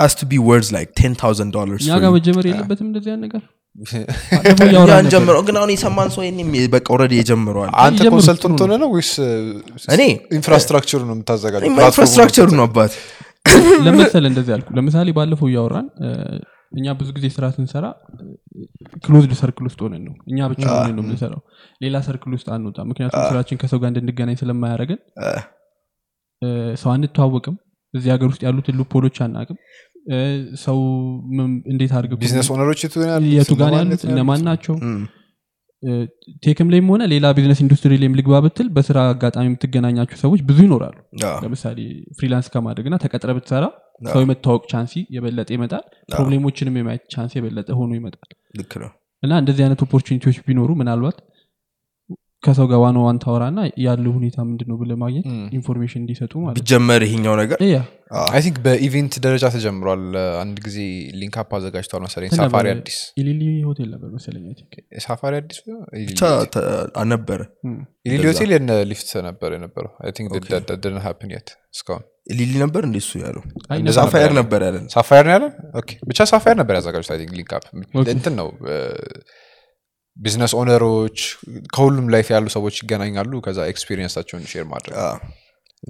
words like 10000 dollars እኛ for ጋር you. መጀመር የለበትም እንደዚህ ያን ነገር ጀምሮ ግን አሁን የሰማን ሰው ይሄንም በቃ ኦልሬዲ የጀምረዋል። አንተ ኮንሰልተንት ሆነ ነው። ወይስ እኔ? ኢንፍራስትራክቸሩ ነው የምታዘጋጀው? ኢንፍራስትራክቸሩ ነው አባት። ለመሰለ እንደዚህ ያልኩ? ለምሳሌ ባለፈው እያወራን እኛ ብዙ ጊዜ ስራ ስንሰራ ክሎዝድ ሰርክል ውስጥ ሆነን ነው። እኛ ብቻ ሆነን ነው የምንሰራው። ሌላ circle ውስጥ አንወጣ ምክንያቱም ስራችን ከሰው ጋር እንድንገናኝ ስለማያደረግን ሰው አንተዋወቅም። እዚህ ሀገር ውስጥ ያሉትን loophole ኦች አናቅም ሰው እንዴት አድርገው business owner ኦች የቱ ያሉት? ጋር እነማን ያሉት? ናቸው? tech ም ላይም ሆነ ሌላ business industry ላይም ልግባ ብትል በስራ አጋጣሚ የምትገናኛቸው ሰዎች ብዙ ይኖራሉ። ለምሳሌ freelance ከማድረግ እና ተቀጥረ ብትሰራ ሰው የመታወቅ chance ኡ የበለጠ ይመጣል። problem ኦችንም የማየት chance የበለጠ ሆኖ ይመጣል። እና እንደዚህ አይነት ኦፖርቹኒቲዎች ቢኖሩ ምናልባት ከሰው ጋር ዋን ዋን ታወራ እና ያለው ሁኔታ ምንድን ነው ብለ ማግኘት ኢንፎርሜሽን እንዲሰጡ ማለት ቢጀመር ይሄኛው ነገር አይ ቲንክ በኢቨንት ደረጃ ተጀምሯል። አንድ ጊዜ ሊንክ አፕ አዘጋጅቷል መሰለኝ። ሳፋሪ ነበር፣ አዲስ ኢሊሊ ሆቴል ነበር መሰለኝ I think። ሳፋሪ አዲስ? ኢሊሊ ብቻ ነበረ ኢሊሊ ሆቴል የነ ሊፍት ነበር የነበረው። አይ ቲንክ ደን ሀፕን የት እስካሁን። ሊሊ ነበር እንደ እሱ ያለው? ሳፋየር ነበር ያለን። ሳፋየር ነው ያለን okay። ብቻ ሳፋየር ነበር ያዘጋጁት up። እንትን ነው business owner ኦች ከሁሉም life ያሉ ሰዎች ይገናኛሉ። ከዛ experience ኣቸውን share ማድረግ አዎ።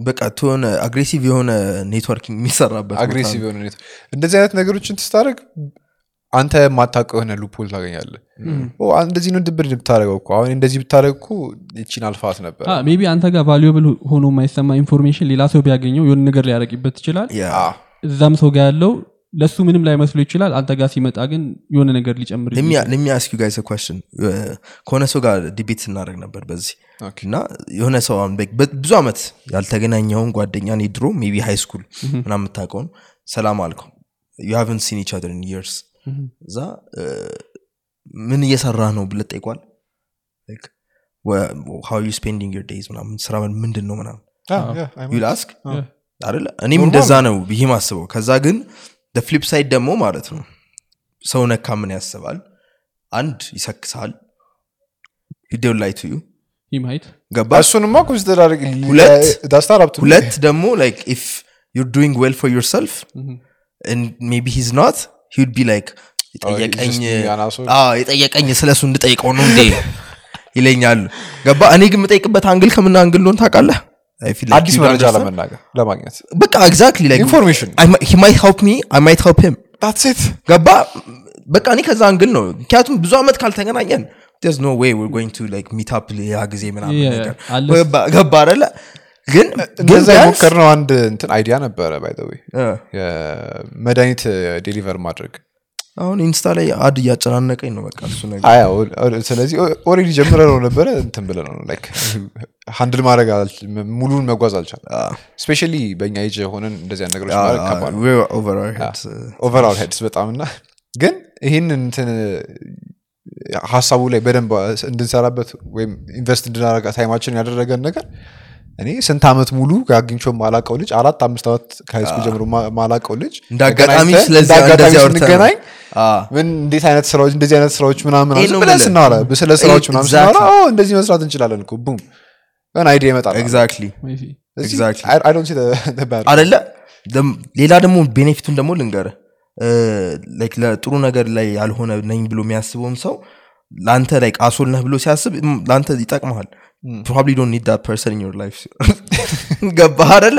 በቃ ትሆነ aggressive የሆነ networking የሚሰራበት aggressive የሆነ እንደዚህ አይነት ነገሮችን ትስታደረግ አንተ የማታውቀው የሆነ loophole ታገኛለ እንደዚህ ነው ድብር ብታደረገው እኮ አሁን እንደዚህ ብታደረግ እኮ ይቺን አልፋት ነበር። maybe አንተ ጋር valuable ሆኖ የማይሰማ information ሌላ ሰው ቢያገኘው የሆነ ነገር ሊያደረግበት ይችላል። እዛም ሰው ጋር ያለው ለሱ ምንም ላይ መስሎ ይችላል። አንተ ጋር ሲመጣ ግን የሆነ ነገር ሊጨምር ለሚያስኪ ጋይስ ኮስችን ከሆነ ሰው ጋር ዲቤት ስናደርግ ነበር በዚህ እና የሆነ ሰው ብዙ ዓመት ያልተገናኘውን ጓደኛ እኔ ድሮ ሜቢ ሃይ ስኩል ምና የምታውቀውን ሰላም አልከው። ዩ ሃቨን ሲን ኢች አደር ኢን ይርስ እዛ ምን እየሰራ ነው ብለ ጠይቋል? ሃው ዩ ስፔንዲንግ ዮር ዴይዝ ምናምን? ስራ ምንድን ነው ምናምን? Ah, ዩል know. አስክ አይደለ? እኔም እንደዛ ነው ብዬ ማስበው ከዛ ግን ፍሊፕ ሳይድ ደግሞ ማለት ነው። ሰው ነካ ምን ያስባል? አንድ ይሰክሳል። ቪዲዮ ላይ ትዩ ኮንሲደር ሁለት- ደግሞ ላይክ ኢፍ ዩር ዱይንግ ዌል ፎር ዮርሰልፍ ሜቢ ሂዝ ኖት ሂድ ቢ ላይክ የጠየቀኝ አዎ፣ የጠየቀኝ ስለ እሱ እንድጠይቀው ነው እንዴ? ይለኛሉ። ገባ እኔ ግን የምጠይቅበት angle ከምን angle ሆን ታውቃለህ አዲስ መረጃ. ለመናገር ለማግኘት። በቃ exactly like information he might help me i might help him. that's it ገባ? በቃ እኔ ከዛ angle ነው። ምክንያቱም ብዙ ዓመት ካልተገናኘን there's no way we're going to like meet up ሌላ ጊዜ ምናምን ገባ- አይደለ? ግን ቢያንስ- የሞከርነው አንድ እንትን idea ነበረ by the way እ፣ የመድኃኒት deliver ማድረግ አሁን ኢንስታ ላይ አድ እያጨናነቀኝ ነው በቃ እሱ ነገር። ስለዚህ ኦሬዲ ጀምረ ነው ነበረ እንትን ብለ ነው ላይክ ሃንድል ማድረግ ሙሉን መጓዝ አልቻል ስፔሻሊ በእኛ ኤጅ ሆነን እንደዚህ አይነት ነገሮች ሄድስ በጣም እና ግን ይህን እንትን ሀሳቡ ላይ በደንብ እንድንሰራበት ወይም ኢንቨስት እንድናረጋ ታይማችን ያደረገን ነገር እኔ ስንት ዓመት ሙሉ አግኝቼው ማላቀው ልጅ አራት አምስት ዓመት ከሃይስኩል ጀምሮ ማላቀው ልጅ ነው። ስንገናኝ ምን እንዴት አይነት ስራዎች እንደዚህ አይነት ስራዎች ምናምን ብለን ስናወራ ስለ ስራዎች ምናምን Exactly. ስናወራ "oh፣ እንደዚህ መስራት እንችላለን እኮ boom ሆን idea ይመጣል አደለ ሌላ ደግሞ benefit ኡን ደግሞ ልንገር ለጥሩ ነገር like ያልሆነ ነኝ ብሎ የሚያስበውን ሰው ለአንተ like asshole ነህ ብሎ ሲያስብ ለአንተ ይጠቅመሃል probably don't need that person in your life ገባህ አደለ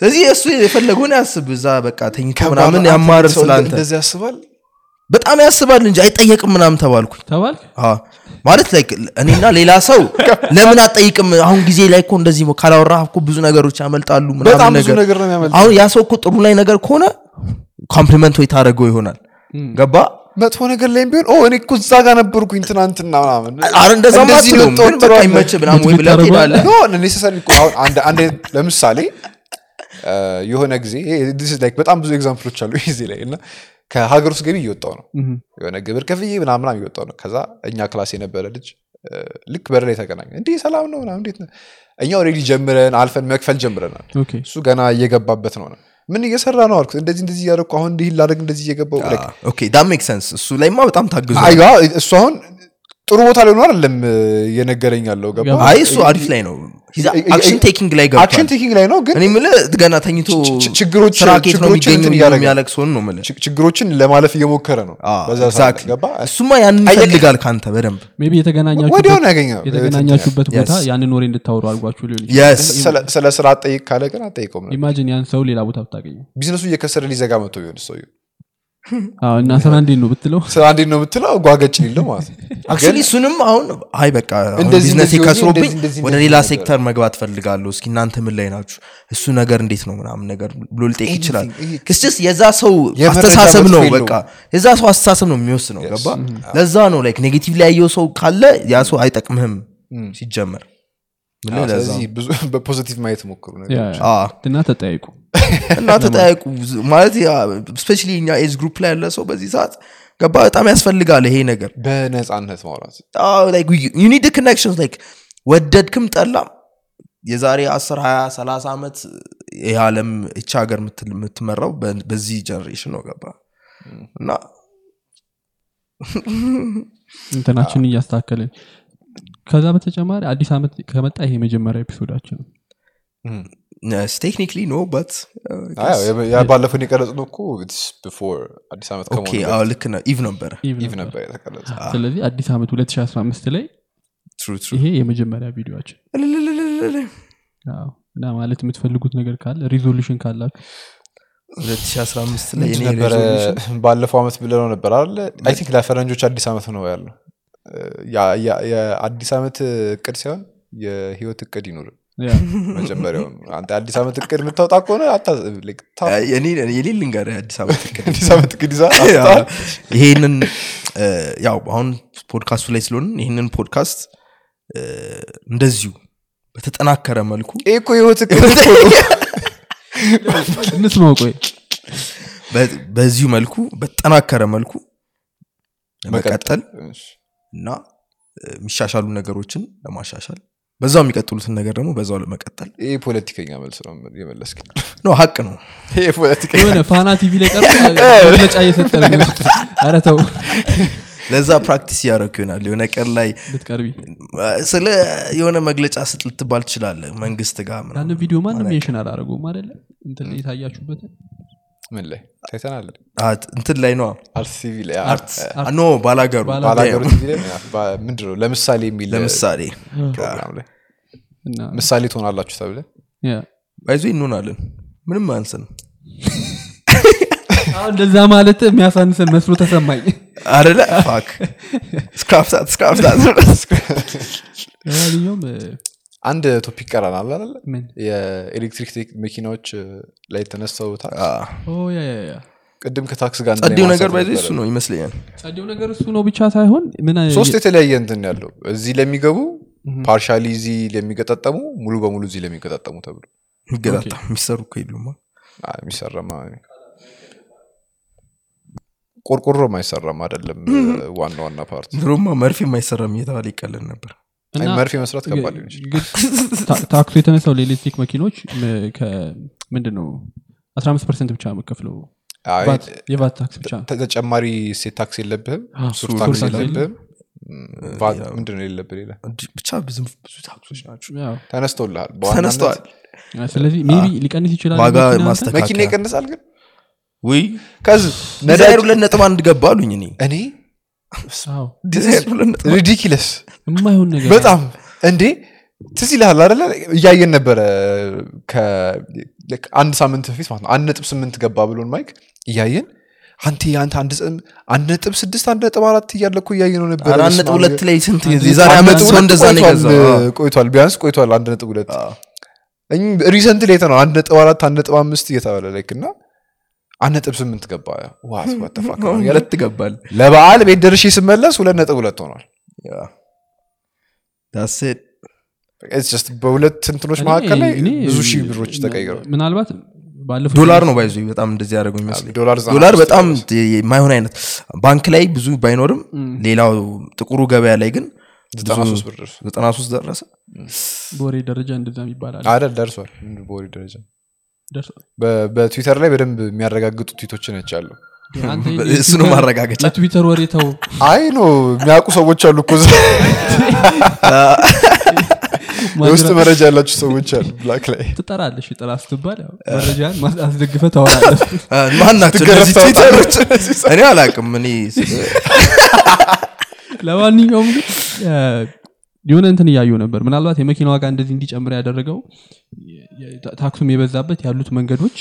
ስለዚህ እሱ የፈለገውን ያስብ። እዛ በቃ ተኝቶ ምናምን ያማርር ስለአንተ እንደዚህ ያስባል? በጣም ያስባል እንጂ አይጠየቅም ምናምን ተባልኩኝ። ማለት like እኔና ሌላ ሰው ለምን አጠይቅም አሁን ጊዜ ላይ እኮ እንደዚህ ካላወራህ እኮ ብዙ ነገሮች ያመልጣሉ ምናምን ብዙ ነገር። ነገር ነው የሚያመልጥ አሁን ያ ሰው እኮ ጥሩ like ነገር ከሆነ compliment ወይ ታደረገው ይሆናል። ገባ መጥፎ ነገር ላይም ቢሆን oh እኔ እኮ እዛ ጋር ነበርኩኝ ትናንትና ምናምን ምናምን ለምሳሌ የሆነ ጊዜ ይሄ- this is like በጣም ብዙ example ኦች አሉ እዚህ ላይ እና ከሀገር ውስጥ ገቢ እየወጣው ነው። የሆነ ግብር ከፍዬ ምናምናም እየወጣው ነው። ከዛ እኛ class የነበረ ልጅ ልክ በር ላይ ተገናኘ እንዲህ ሰላም ነው ምናምን እንዴት ነው? እኛ already ጀምረን አልፈን መክፈል ጀምረናል። እሱ ገና እየገባበት ነው ነው ምን እየሰራ ነው አልኩት። እንደዚህ እንደዚህ እያደረኩ አሁን እንዲህ ላደርግ እንደዚህ እየገባው okay that make sense እሱ ላይማ በጣም ታግዙ እሱ አሁን ጥሩ ቦታ ላይ ሆኖ አይደለም እየነገረኝ ያለው። ገባ አይ እሱ አሪፍ ላይ ነው። አክሽን ቴኪንግ ላይ አክሽን ገብቷል ቴኪንግ ላይ ነው ግን እኔ ገና ተኝቶ ች- ች- ችግሮች- ስራ ኬት ነው ነው። የሚያለቅ ሰውን ነው ች- ችግሮችን ለማለፍ እየሞከረ ነው። እሱማ ያንን ይፈልጋል ከአንተ በደንብ። ሜቢ ወዲያውን ያገኘው የተገናኛችሁበት ቦታ Yes. ያንን ወሬ እንድታወሩ አድርጓችሁ ሊሆን ስለ- ስለ ስራ አጠይቅ ካለ ግን አጠይቀውም ኢማጂን ያን ሰው ሌላ ቦታ ብታገኘው። ቢዝነሱ እየከሰረ ሊዘጋ መጥቶ ቢሆን ሰው እና ስራ እንዴት ነው ብትለው? ስራ እንዴት ነው ብትለው ጓገጭ ሊለው ማለት ነው። actually እሱንም አሁን አይ በቃ ቢዝነስ ከስሮብኝ ወደ ሌላ ሴክተር መግባት ፈልጋለሁ እስኪ እናንተ ምን ላይ ናችሁ? እሱ ነገር እንዴት ነው ምናምን ነገር ብሎ ሊጠይቅ ይችላል። Anything. ስስ የዛ ሰው አስተሳሰብ ነው በቃ የዛ ሰው አስተሳሰብ ነው የሚወስነው። ገባ ለዛ ነው like negative ላይ ያየው ሰው ካለ ያ ሰው አይጠቅምህም ሲጀመር። ነው። ብዙ በ positive ማየት ሞክሩ እና ተጠያይቁ እና ተጠያቁ ማለት specially እኛ age group ላይ ያለ ሰው በዚህ ሰዓት ገባ በጣም ያስፈልጋል ይሄ ነገር። በነፃነት ማውራት። oh, like we, you need the connections like ወደድክም ጠላህም የዛሬ 10 20 30 ዓመት ይህ ዓለም ይቺ ሀገር የምትመራው በዚህ generation ነው ገባ። እና እንትናችን እያስተካከልን ከዛ በተጨማሪ አዲስ ዓመት ከመጣ ይሄ የመጀመሪያ episode ኣችን ነው technically no but ባለፈውን የቀረጽነው እኮ before አዲስ ዓመት ልክ ነው። eve ነበረ eve የተቀረጸ ስለዚህ አዲስ ዓመት 2015 ላይ ይሄ የመጀመሪያ ቪዲዮአችን እና ማለት የምትፈልጉት ነገር ካለ resolution ካላችሁ። 2015 ላይ ባለፈው ዓመት ብለነው ነበር አለ I think ለፈረንጆች አዲስ ዓመት ነው ያለው። የአዲስ ዓመት እቅድ ሳይሆን የህይወት እቅድ ይኑር ያ፣ መጀመሪያውን አንተ አዲስ ዓመት እቅድ የምታወጣ ከሆነ የኔ ልንገርህ አዲስ ዓመት እቅድ? ይሄንን ያው አሁን ፖድካስቱ ላይ ስለሆን ይህንን ፖድካስት እንደዚሁ በተጠናከረ መልኩ እኮ በ- በዚሁ መልኩ በተጠናከረ መልኩ ለመቀጠል እሺ። እና የሚሻሻሉ ነገሮችን ለማሻሻል በዛው የሚቀጥሉትን ነገር ደግሞ በዛው ለመቀጠል ይሄ ፖለቲከኛ መልስ ነው የመለስክ ነው ሀቅ ነው። ይሄ ፖለቲከኛ የሆነ ፋና ቲቪ ላይ እየሰጠ ነው። የሚመስለው። ኧረ ተው። ለዛ practice እያደረኩ ይሆናል። የሆነ ቀን ላይ ልትቀርቢ ስለ የሆነ መግለጫ ስጥ ልትባል ትችላለህ መንግስት ጋር ምናምን። ያንን ቪዲዮ ማንም mention አላደረገውም አይደለ? እንትን የታያችሁበትን ምን ላይ? ታይተናል እንትን ላይ ላይ አርት ኖ ባላገሩ ባላገሩ ቲቪ ላይ ባ- ምንድን ነው? ለምሳሌ የሚል ለምሳሌ ፕሮግራም ላይ እና ምሳሌ ትሆናላችሁ ተብለ ያ ባይዞ እንሆናለን። ምንም አንስን አሁን እንደዛ ማለት የሚያሳንሰን መስሎ ተሰማኝ። አደለ ፋክ። ስክራፍታት ስክራፍታት ለማንኛውም እ፣ አንድ ቶፒክ ቀራናል አለ ምን? የኤሌክትሪክ መኪናዎች ላይ የተነሳው ታክስ? ቅድም ከታክስ ጋር ጸዴው ነገር ነበረ። እሱ ነው ይመስለኛል። ጸዴው ነገር እሱ ነው ብቻ ሳይሆን ሶስት የተለያየ እንትን ያለው። እዚህ ለሚገቡ partially እዚህ ለሚገጣጠሙ ሙሉ በሙሉ እዚህ ለሚገጣጠሙ ተብሎ። የሚገጣጣ የሚሰሩ እኮ የሉማ አይ፣ የሚሰራማ ቆርቆሮም አይሰራም አይደለም። ዋና ዋና part። ድሮማ መርፌ የማይሰራም እየተባለ ይቀለን ነበር መርፌ መስራት ከባድ ሊሆን ታክሱ የተነሳው ለኤሌክትሪክ መኪኖች ምንድን ነው 15 percent ብቻ መከፍለው የቫት ታክስ ብቻ። ተጨማሪ ሱር ታክስ የለብህም አዎ፣ ሱር ታክስ የለብህም። ቫት ምንድን ነው የሌለብህ ሌላ? ብቻ ብዙ ብዙ ታክሶች ናቸው። ያው፣ ተነስተውልሃል ተነስተዋል ስለዚህ maybe ሊቀንስ ይችላል ዋጋ መኪና ይቀንሳል ግን? ከዚህ ዲዛይር ነዳጅ ሁለት ነጥብ አንድ ገባ አሉኝ እኔ። እኔ ridiculous በጣም እንዴ? ትዝ ይልሃል አደለ እያየን ነበረ አንድ ሳምንት በፊት ማለት ነው። አንድ ነጥብ ስምንት ገባ ብሎን ማይክ እያየን አንተ አንተ አንድ አንድ ነጥብ ስድስት አንድ ነጥብ አራት እያለ እኮ እያየ ነው ነበረ አራት በስመ ነጥብ ሁለት ላይ ስንት አንድ የዛሬ ዓመት ሰው ሁለት እንደዛ ነው ቆይቷል፣ ቢያንስ ቆይቷል አንድ ነጥብ ሁለት። recently ነው አንድ ነጥብ አራት አንድ ነጥብ አምስት እየተባለ like እና አንድ ነጥብ ስምንት ገባ። ሁለት ገባል ለበዓል ቤት ደርሼ ስመለስ ሁለት ነጥብ ሁለት ሆኗል። በሁለት እንትኖች መካከል ላይ ብዙ ሺህ ብሮች ተቀይረው ምናልባት ባለፈው ዶላር ነው ባይዞ በጣም እንደዚህ ይመስለኝ ዶላር በጣም የማይሆን አይነት ባንክ ላይ ብዙ ባይኖርም ሌላው ጥቁሩ ገበያ ላይ ግን ዘጠና ሶስት ብር ደርሷል። 93 ደረሰ። በወሬ ደረጃ እንደዛም ይባላል አይደል ደርሷል። በወሬ ደረጃ በትዊተር ላይ በደንብ የሚያረጋግጡ ትዊቶች ነች ያለው አንተ እሱ ነው ማረጋገጫ። የትዊተር ወሬ ተው። አይ no የሚያውቁ ሰዎች አሉ እኮ የውስጥ መረጃ ያላችሁ ሰዎች አሉ black ላይ። ትጠራለሽ ጥራ ስትባል ያው መረጃን አስደግፈ ትዊተሮች? እኔ አላቅም እኔ ለማንኛውም ግን የሆነ እንትን እያየው ነበር ምናልባት የመኪና ዋጋ እንደዚህ እንዲጨምር ያደረገው ታክሱም የበዛበት ያሉት መንገዶች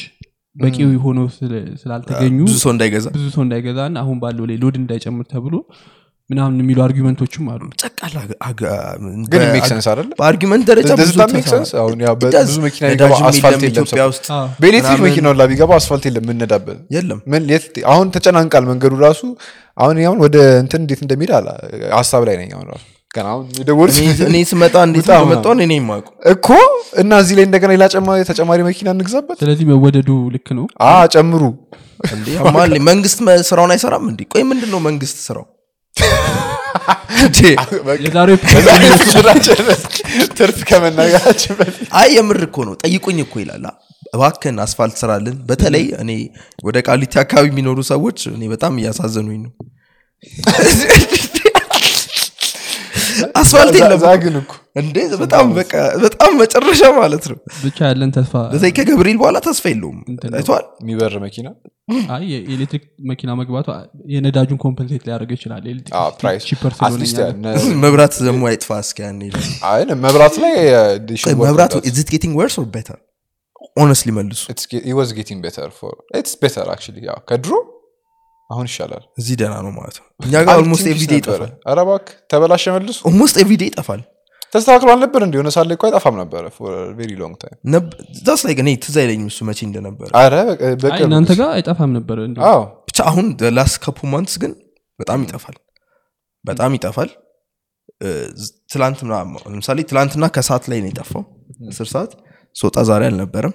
በቂ ሆኖ ስለ- ስላልተገኙ ብዙ ሰው እንዳይገዛ ብዙ ሰው እንዳይገዛ እና አሁን ባለው ላይ load እንዳይጨምር ተብሎ ምናምን የሚሉ argument ኦችም አሉ ጨቃላ ግን make sense አይደለ በ argument ደረጃ Does ብዙ that make sense? ተሰማ- አሁን ያው It በ- does. ብዙ መኪና ነዳጅም ይገባ አስፋልት የለም የለም ኢትዮጵያ ሰው- ውስጥ አዎ። በኤሌክትሪክ ምናምን- መኪናውን ላ ቢገባ አስፋልት የለም የምንነዳበት የለም አሁን ተጨናንቃል መንገዱ ራሱ አሁን አሁን ወደ እንትን እንዴት እንደሚሄድ አላ ሀሳብ ላይ ነኝ አሁን ራሱ እኔ- ስመጣ እንዴት እንደመጣሁን እኔ የማውቁ እኮ እና እዚህ ላይ እንደገና ሌላ ጨማ- ተጨማሪ መኪና እንግዛበት? ስለዚህ መወደዱ ልክ ነው? ጨምሩ። መንግስት ስራውን አይሰራም እንዴ? ቆይ ምንድን ነው መንግስት ስራው? ትርፍ ከመናገራችን በፊት አይ የምር እኮ ነው። ጠይቁኝ እኮ ይላል። እባክን አስፋልት ስራልን። በተለይ እኔ ወደ ቃሊቲ አካባቢ የሚኖሩ ሰዎች እኔ በጣም እያሳዘኑኝ ነው አስፋልት የለም ዛ ግን እኮ እንዴ በጣም በቃ በጣም መጨረሻ ማለት ነው። ብቻ ያለን ተስፋ በተለይ ከገብርኤል በኋላ ተስፋ የለውም። አይተዋል የሚበር መኪና? አይ የኤሌክትሪክ መኪና መግባቱ የነዳጁን compensate ሊያደርገው ይችላል። መብራት ደግሞ አይጥፋ እስኪ መብራት ላይ መብራት that. is it getting worse or better honestly መልሱ። It's ge- it was getting better for it's better actually ያው ከድሮ አሁን ይሻላል። እዚህ ደህና ነው ማለት ነው። እኛ ጋር almost everyday ነበረ። ይጠፋል። ኧረ እባክህ ተበላሸ መልሱ almost everyday ይጠፋል። ተስተካክሎ አልነበር እንዲ ሆነ ሳለ እኮ አይጠፋም ነበረ very long time that's like እኔ ትዝ አይለኝም እሱ መቼ እንደነበረ። እናንተ ጋር አይጠፋም አዎ። ብቻ አሁን last couple months ግን በጣም ይጠፋል። በጣም ይጠፋል። ትላንትና ለምሳሌ ትላንትና ከሰዓት ላይ ነው የጠፋው አስር ሰዓት። ስወጣ ዛሬ አልነበረም።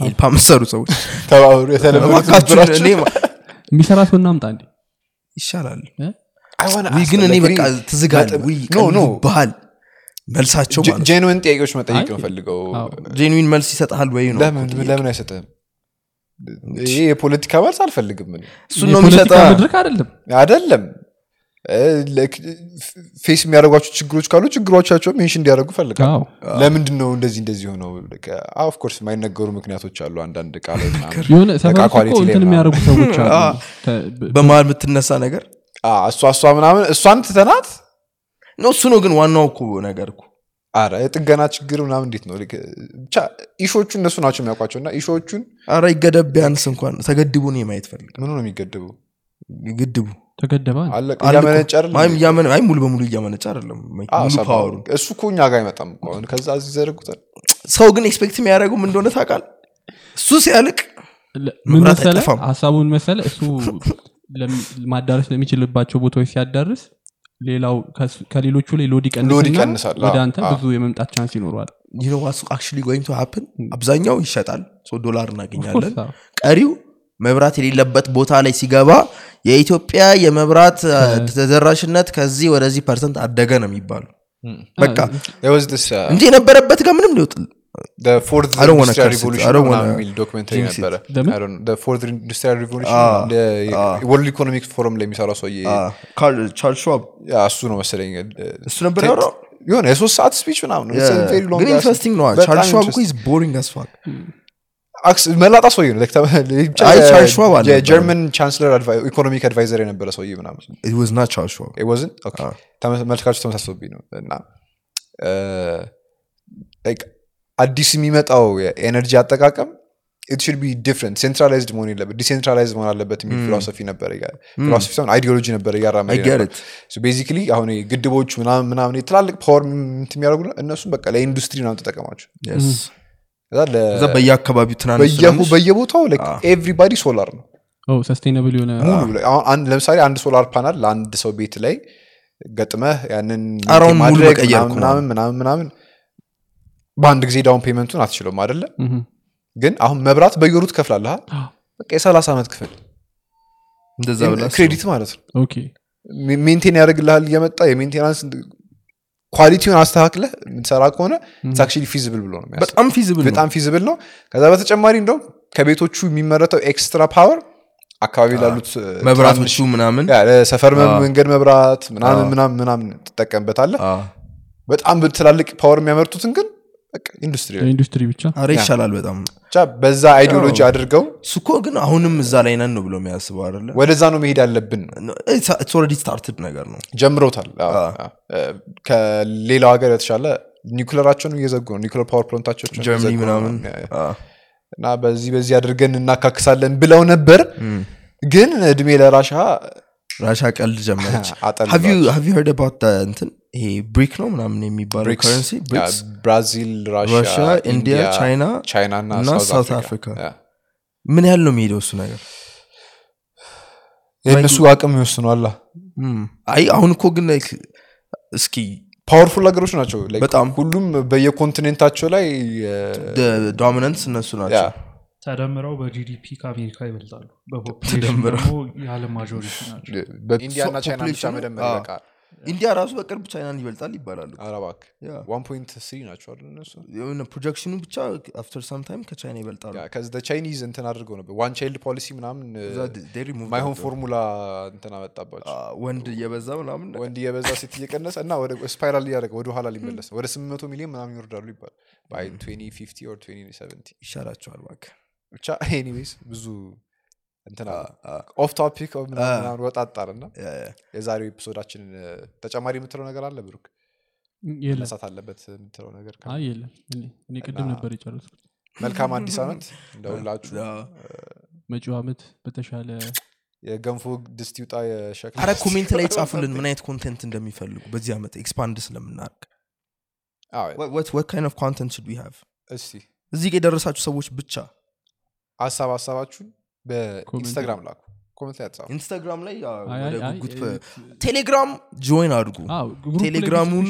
ኤልፓ መሰሩ ሰዎች። ተባብሩ? እኔ የሚሰራ ሰው እናምጣ እንዲ ይሻላል። ግን እኔ በቃ really ትዝጋል በጣም- ውይ No, no. ባህል መልሳቸው ጄንዌን ጥያቄዎች መጠየቅ አይ፣ ነው ፈልገው አዎ። ጄንዊን መልስ ይሰጥሃል ወይ ነው? ለምን? አይሰጥህም? ይሄ የፖለቲካ መልስ አልፈልግም እሱን ነው የፖለቲካ የሚሰጠ መድረክ አይደለም? አይደለም ፌስ የሚያደርጓቸው ችግሮች ካሉ ችግሮቻቸው ሜንሽን እንዲያደርጉ ፈልጋል ለምንድን ነው እንደዚህ እንደዚህ ሆነው ኦፍኮርስ የማይነገሩ ምክንያቶች አሉ። አንዳንድ ላይ የሚያደርጉ ሰዎች አሉ። በመሀል የምትነሳ ነገር? እሷ እሷ ምናምን እሷን ትተናት? ነው እሱ ነው ግን ዋናው እኮ ነገር እኮ። አረ የጥገና ችግር ምናምን እንዴት ነው? ልክ- ብቻ ኢሾቹ እነሱ ናቸው የሚያውቋቸው እና ኢሾቹን አረ ይገደብ ቢያንስ እንኳን ተገድቡ ነው የማየት ፈልግ። ምኑ ነው የሚገድቡ ግድቡ አይደል አይ ሙሉ በሙሉ እያመነጨ አይደለም። power ኡ። እሱ እኮ እኛ ጋር አይመጣም እኮ አሁን። ከዛ እዚህ ዘረጉታል ሰው ግን expect የሚያደርገው ምን እንደሆነ ታውቃል እሱ ሲያልቅ ምን መሰለ ሀሳቡን መሰለ እሱ ለሚ- ማዳረስ ለሚችልባቸው ቦታዎች ሲያዳርስ ሌላው ከሌሎቹ ላይ load ይቀንሳል። ወደ አንተ ብዙ የመምጣት chance ይኖረዋል። You know what's actually going to happen? አብዛኛው ይሸጣል። so ዶላር እናገኛለን። ቀሪው መብራት የሌለበት ቦታ ላይ ሲገባ የኢትዮጵያ የመብራት ተደራሽነት ከዚህ ወደዚህ ፐርሰንት አደገ ነው የሚባሉ በቃ There was this, እንጂ የነበረበት ጋር ምንም ሊወጥ ወርልድ ኢኮኖሚክ ፎረም ላይ የሚሰራው ሰውዬ ሸዋብ እሱ ነው መሰለኝ። እሱ ነበር ያወራው? የሆነ የሶስት ሰዓት ስፒች ምናምን ኢንትረስቲንግ በጣም ቻርልስ ሸዋብ እኮ. ኢዝ ቦሪንግ አስፋክ መላጣ ሰውዬ ነው። ቻርልስ የጀርመን chancellor economic advisor የነበረ ሰውዬ ምናምን። ቻርልስ መልካችሁ ተመሳሰለብኝ ነው እና አዲስ የሚመጣው የ energy አጠቃቀም it should be different centralized መሆን የለበት decentralized መሆን አለበት የሚል philosophy ነበር philosophy ሳይሆን ideology ነበር እያራመደ I get ነበር basically አሁን ግድቦቹ ምናምን ምናምን ትላልቅ power የሚያደርጉ እነሱም በቃ ለኢንዱስትሪ ነው ተጠቀማቸው ለ- እዛ በየአካባቢው ትናንሽ በየቦታው everybody solar ነው። sustainable የሆነ ሙሉ ላይ- አሁን አንድ- ለምሳሌ አንድ solar panel ለአንድ ሰው ቤት ላይ ገጥመህ ያንን ጣራውን ሙሉ ማድረግ ምናምን ምናምን ምናምን በአንድ ጊዜ down payment ኡን አትችለውም አይደለ? ምሁም። ግን አሁን መብራት በየወሩ ትከፍላለህ አ? በቃ የሰላሳ ዓመት ክፍል credit ማለት ነው። maintain ያደርግልሃል እየመጣ የ maintenance quality ውን አስተካክለህ የምትሰራ ከሆነ actually feasible ብሎ ነው በጣም feasible በጣም feasible ነው። ከዛ በተጨማሪ እንደውም ከቤቶቹ የሚመረተው extra power አካባቢ ላሉት መብራቶቹ ምናምን? አዎ። መንገድ መብራት ምናምን ምናምን ምናምን ትጠቀምበታለህ። በጣም ትላልቅ power የሚያመርቱትን ግን ኢንዱስትሪ ላይ ለኢንዱስትሪ ብቻ? አረ ይሻላል በጣም። ብቻ በዛ ideology አድርገው እሱ እኮ ግን አሁንም እዛ ላይ ነን ነው ብሎ የሚያስበው አይደለ? ወደዛ ነው መሄድ ያለብን። ነው already started ነገር ነው። እ፣ ከሌላው ሀገር የተሻለ ኒኩለራቸውን እየዘጉ ነው። nuclear power plant ኣቸውን ጀርመኒ ምናምን። እና በዚህ በዚህ አድርገን እናካክሳለን ብለው ነበር። ግን እድሜ ለራሻ ራሻ ቀልድ ጀመረች። አጠል Have you- have you heard about the እንትን? ይሄ BRIC ነው ምናምን የሚባለው currency ብራዚል ራሽያ ኢንዲያ ቻይና እና ሳውት አፍሪካ። ምን ያህል ነው የሚሄደው እሱ ነገር? የእነሱ አቅም ይወስኗላ እም፣ አይ አሁን እኮ ግን እስኪ powerful ሀገሮች ናቸው። በጣም። ሁሉም በየ continent ኣቸው ላይ dominance እነሱ ናቸው ተደምረው በ GDP ከአሜሪካ ይበልጣሉ። በ population ተደምረው። ደግሞ የዓለም majority ናቸው ኢንዲያና ቻይና ብቻ መደመር ይበቃል ኢንዲያ ራሱ በቅርብ ቻይናን ይበልጣል ይባላሉ። አረ ባክህ ናቸው አይደል እነሱ? የሆነ projection ኑ ብቻ after some time ከቻይና ይበልጣሉ። ከዚ Chinese እንትን አድርገው ነበር። one child policy ምናምን ማይሆን. ፎርሙላ እንትን አመጣባቸው። ወንድ እየበዛ ምናምን ወንድ እየበዛ ሴት እየቀነሰ እና ወደ spiral እያደረገ ወደ ኋላ ሊመለስ ወደ 800 ሚሊዮን ምናምን ይወርዳሉ ይባል by 2050 or 2070 ይሻላቸዋል እባክህ ብቻ anyways ብዙ እንትን off topic ምናምን ወጣጣር እና የዛሬው episode ኣችንን እ፣ ተጨማሪ የምትለው ነገር አለ ብሩክ? የለም። መነሳት አለበት የምትለው ነገር የለም። እኔ ቅድም ነበር የጨረስኩት። መልካም አዲስ ዓመት እንደሁላችሁ። መጪው ዓመት በተሻለ የገንፎ ድስት ይውጣ የሸክላ አረ comment ላይ ጻፉልን ምን አይነት content እንደሚፈልጉ በዚህ ዓመት expand ስለምናርግ አዎ፣ what kind of content should we have እስቲ እዚህ ጋ የደረሳችሁ ሰዎች ብቻ ሀሳብ ሀሳባችሁን በኢንስታግራም ላኩ። comment ላይ አትጻፉ ኢንስታግራም ላይ ጉጉት ቴሌግራም join አድርጉ። ቴሌግራሙን-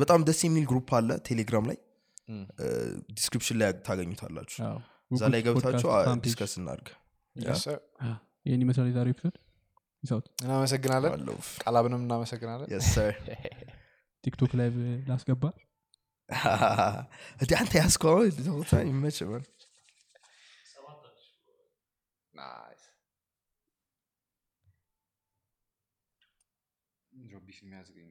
በጣም ደስ የሚል group አለ ቴሌግራም ላይ። description ላይ ታገኙታላችሁ። እዛ ላይ ገብታችሁ discuss sir። ይህን ይመስላል የዛሬው episode እናመሰግናለን። ቃላብንም እናመሰግናለን. ቲክቶክ ላይ ላስገባ? እንደ አንተ ያስከው ቦታ Nice. Robi się miazgi.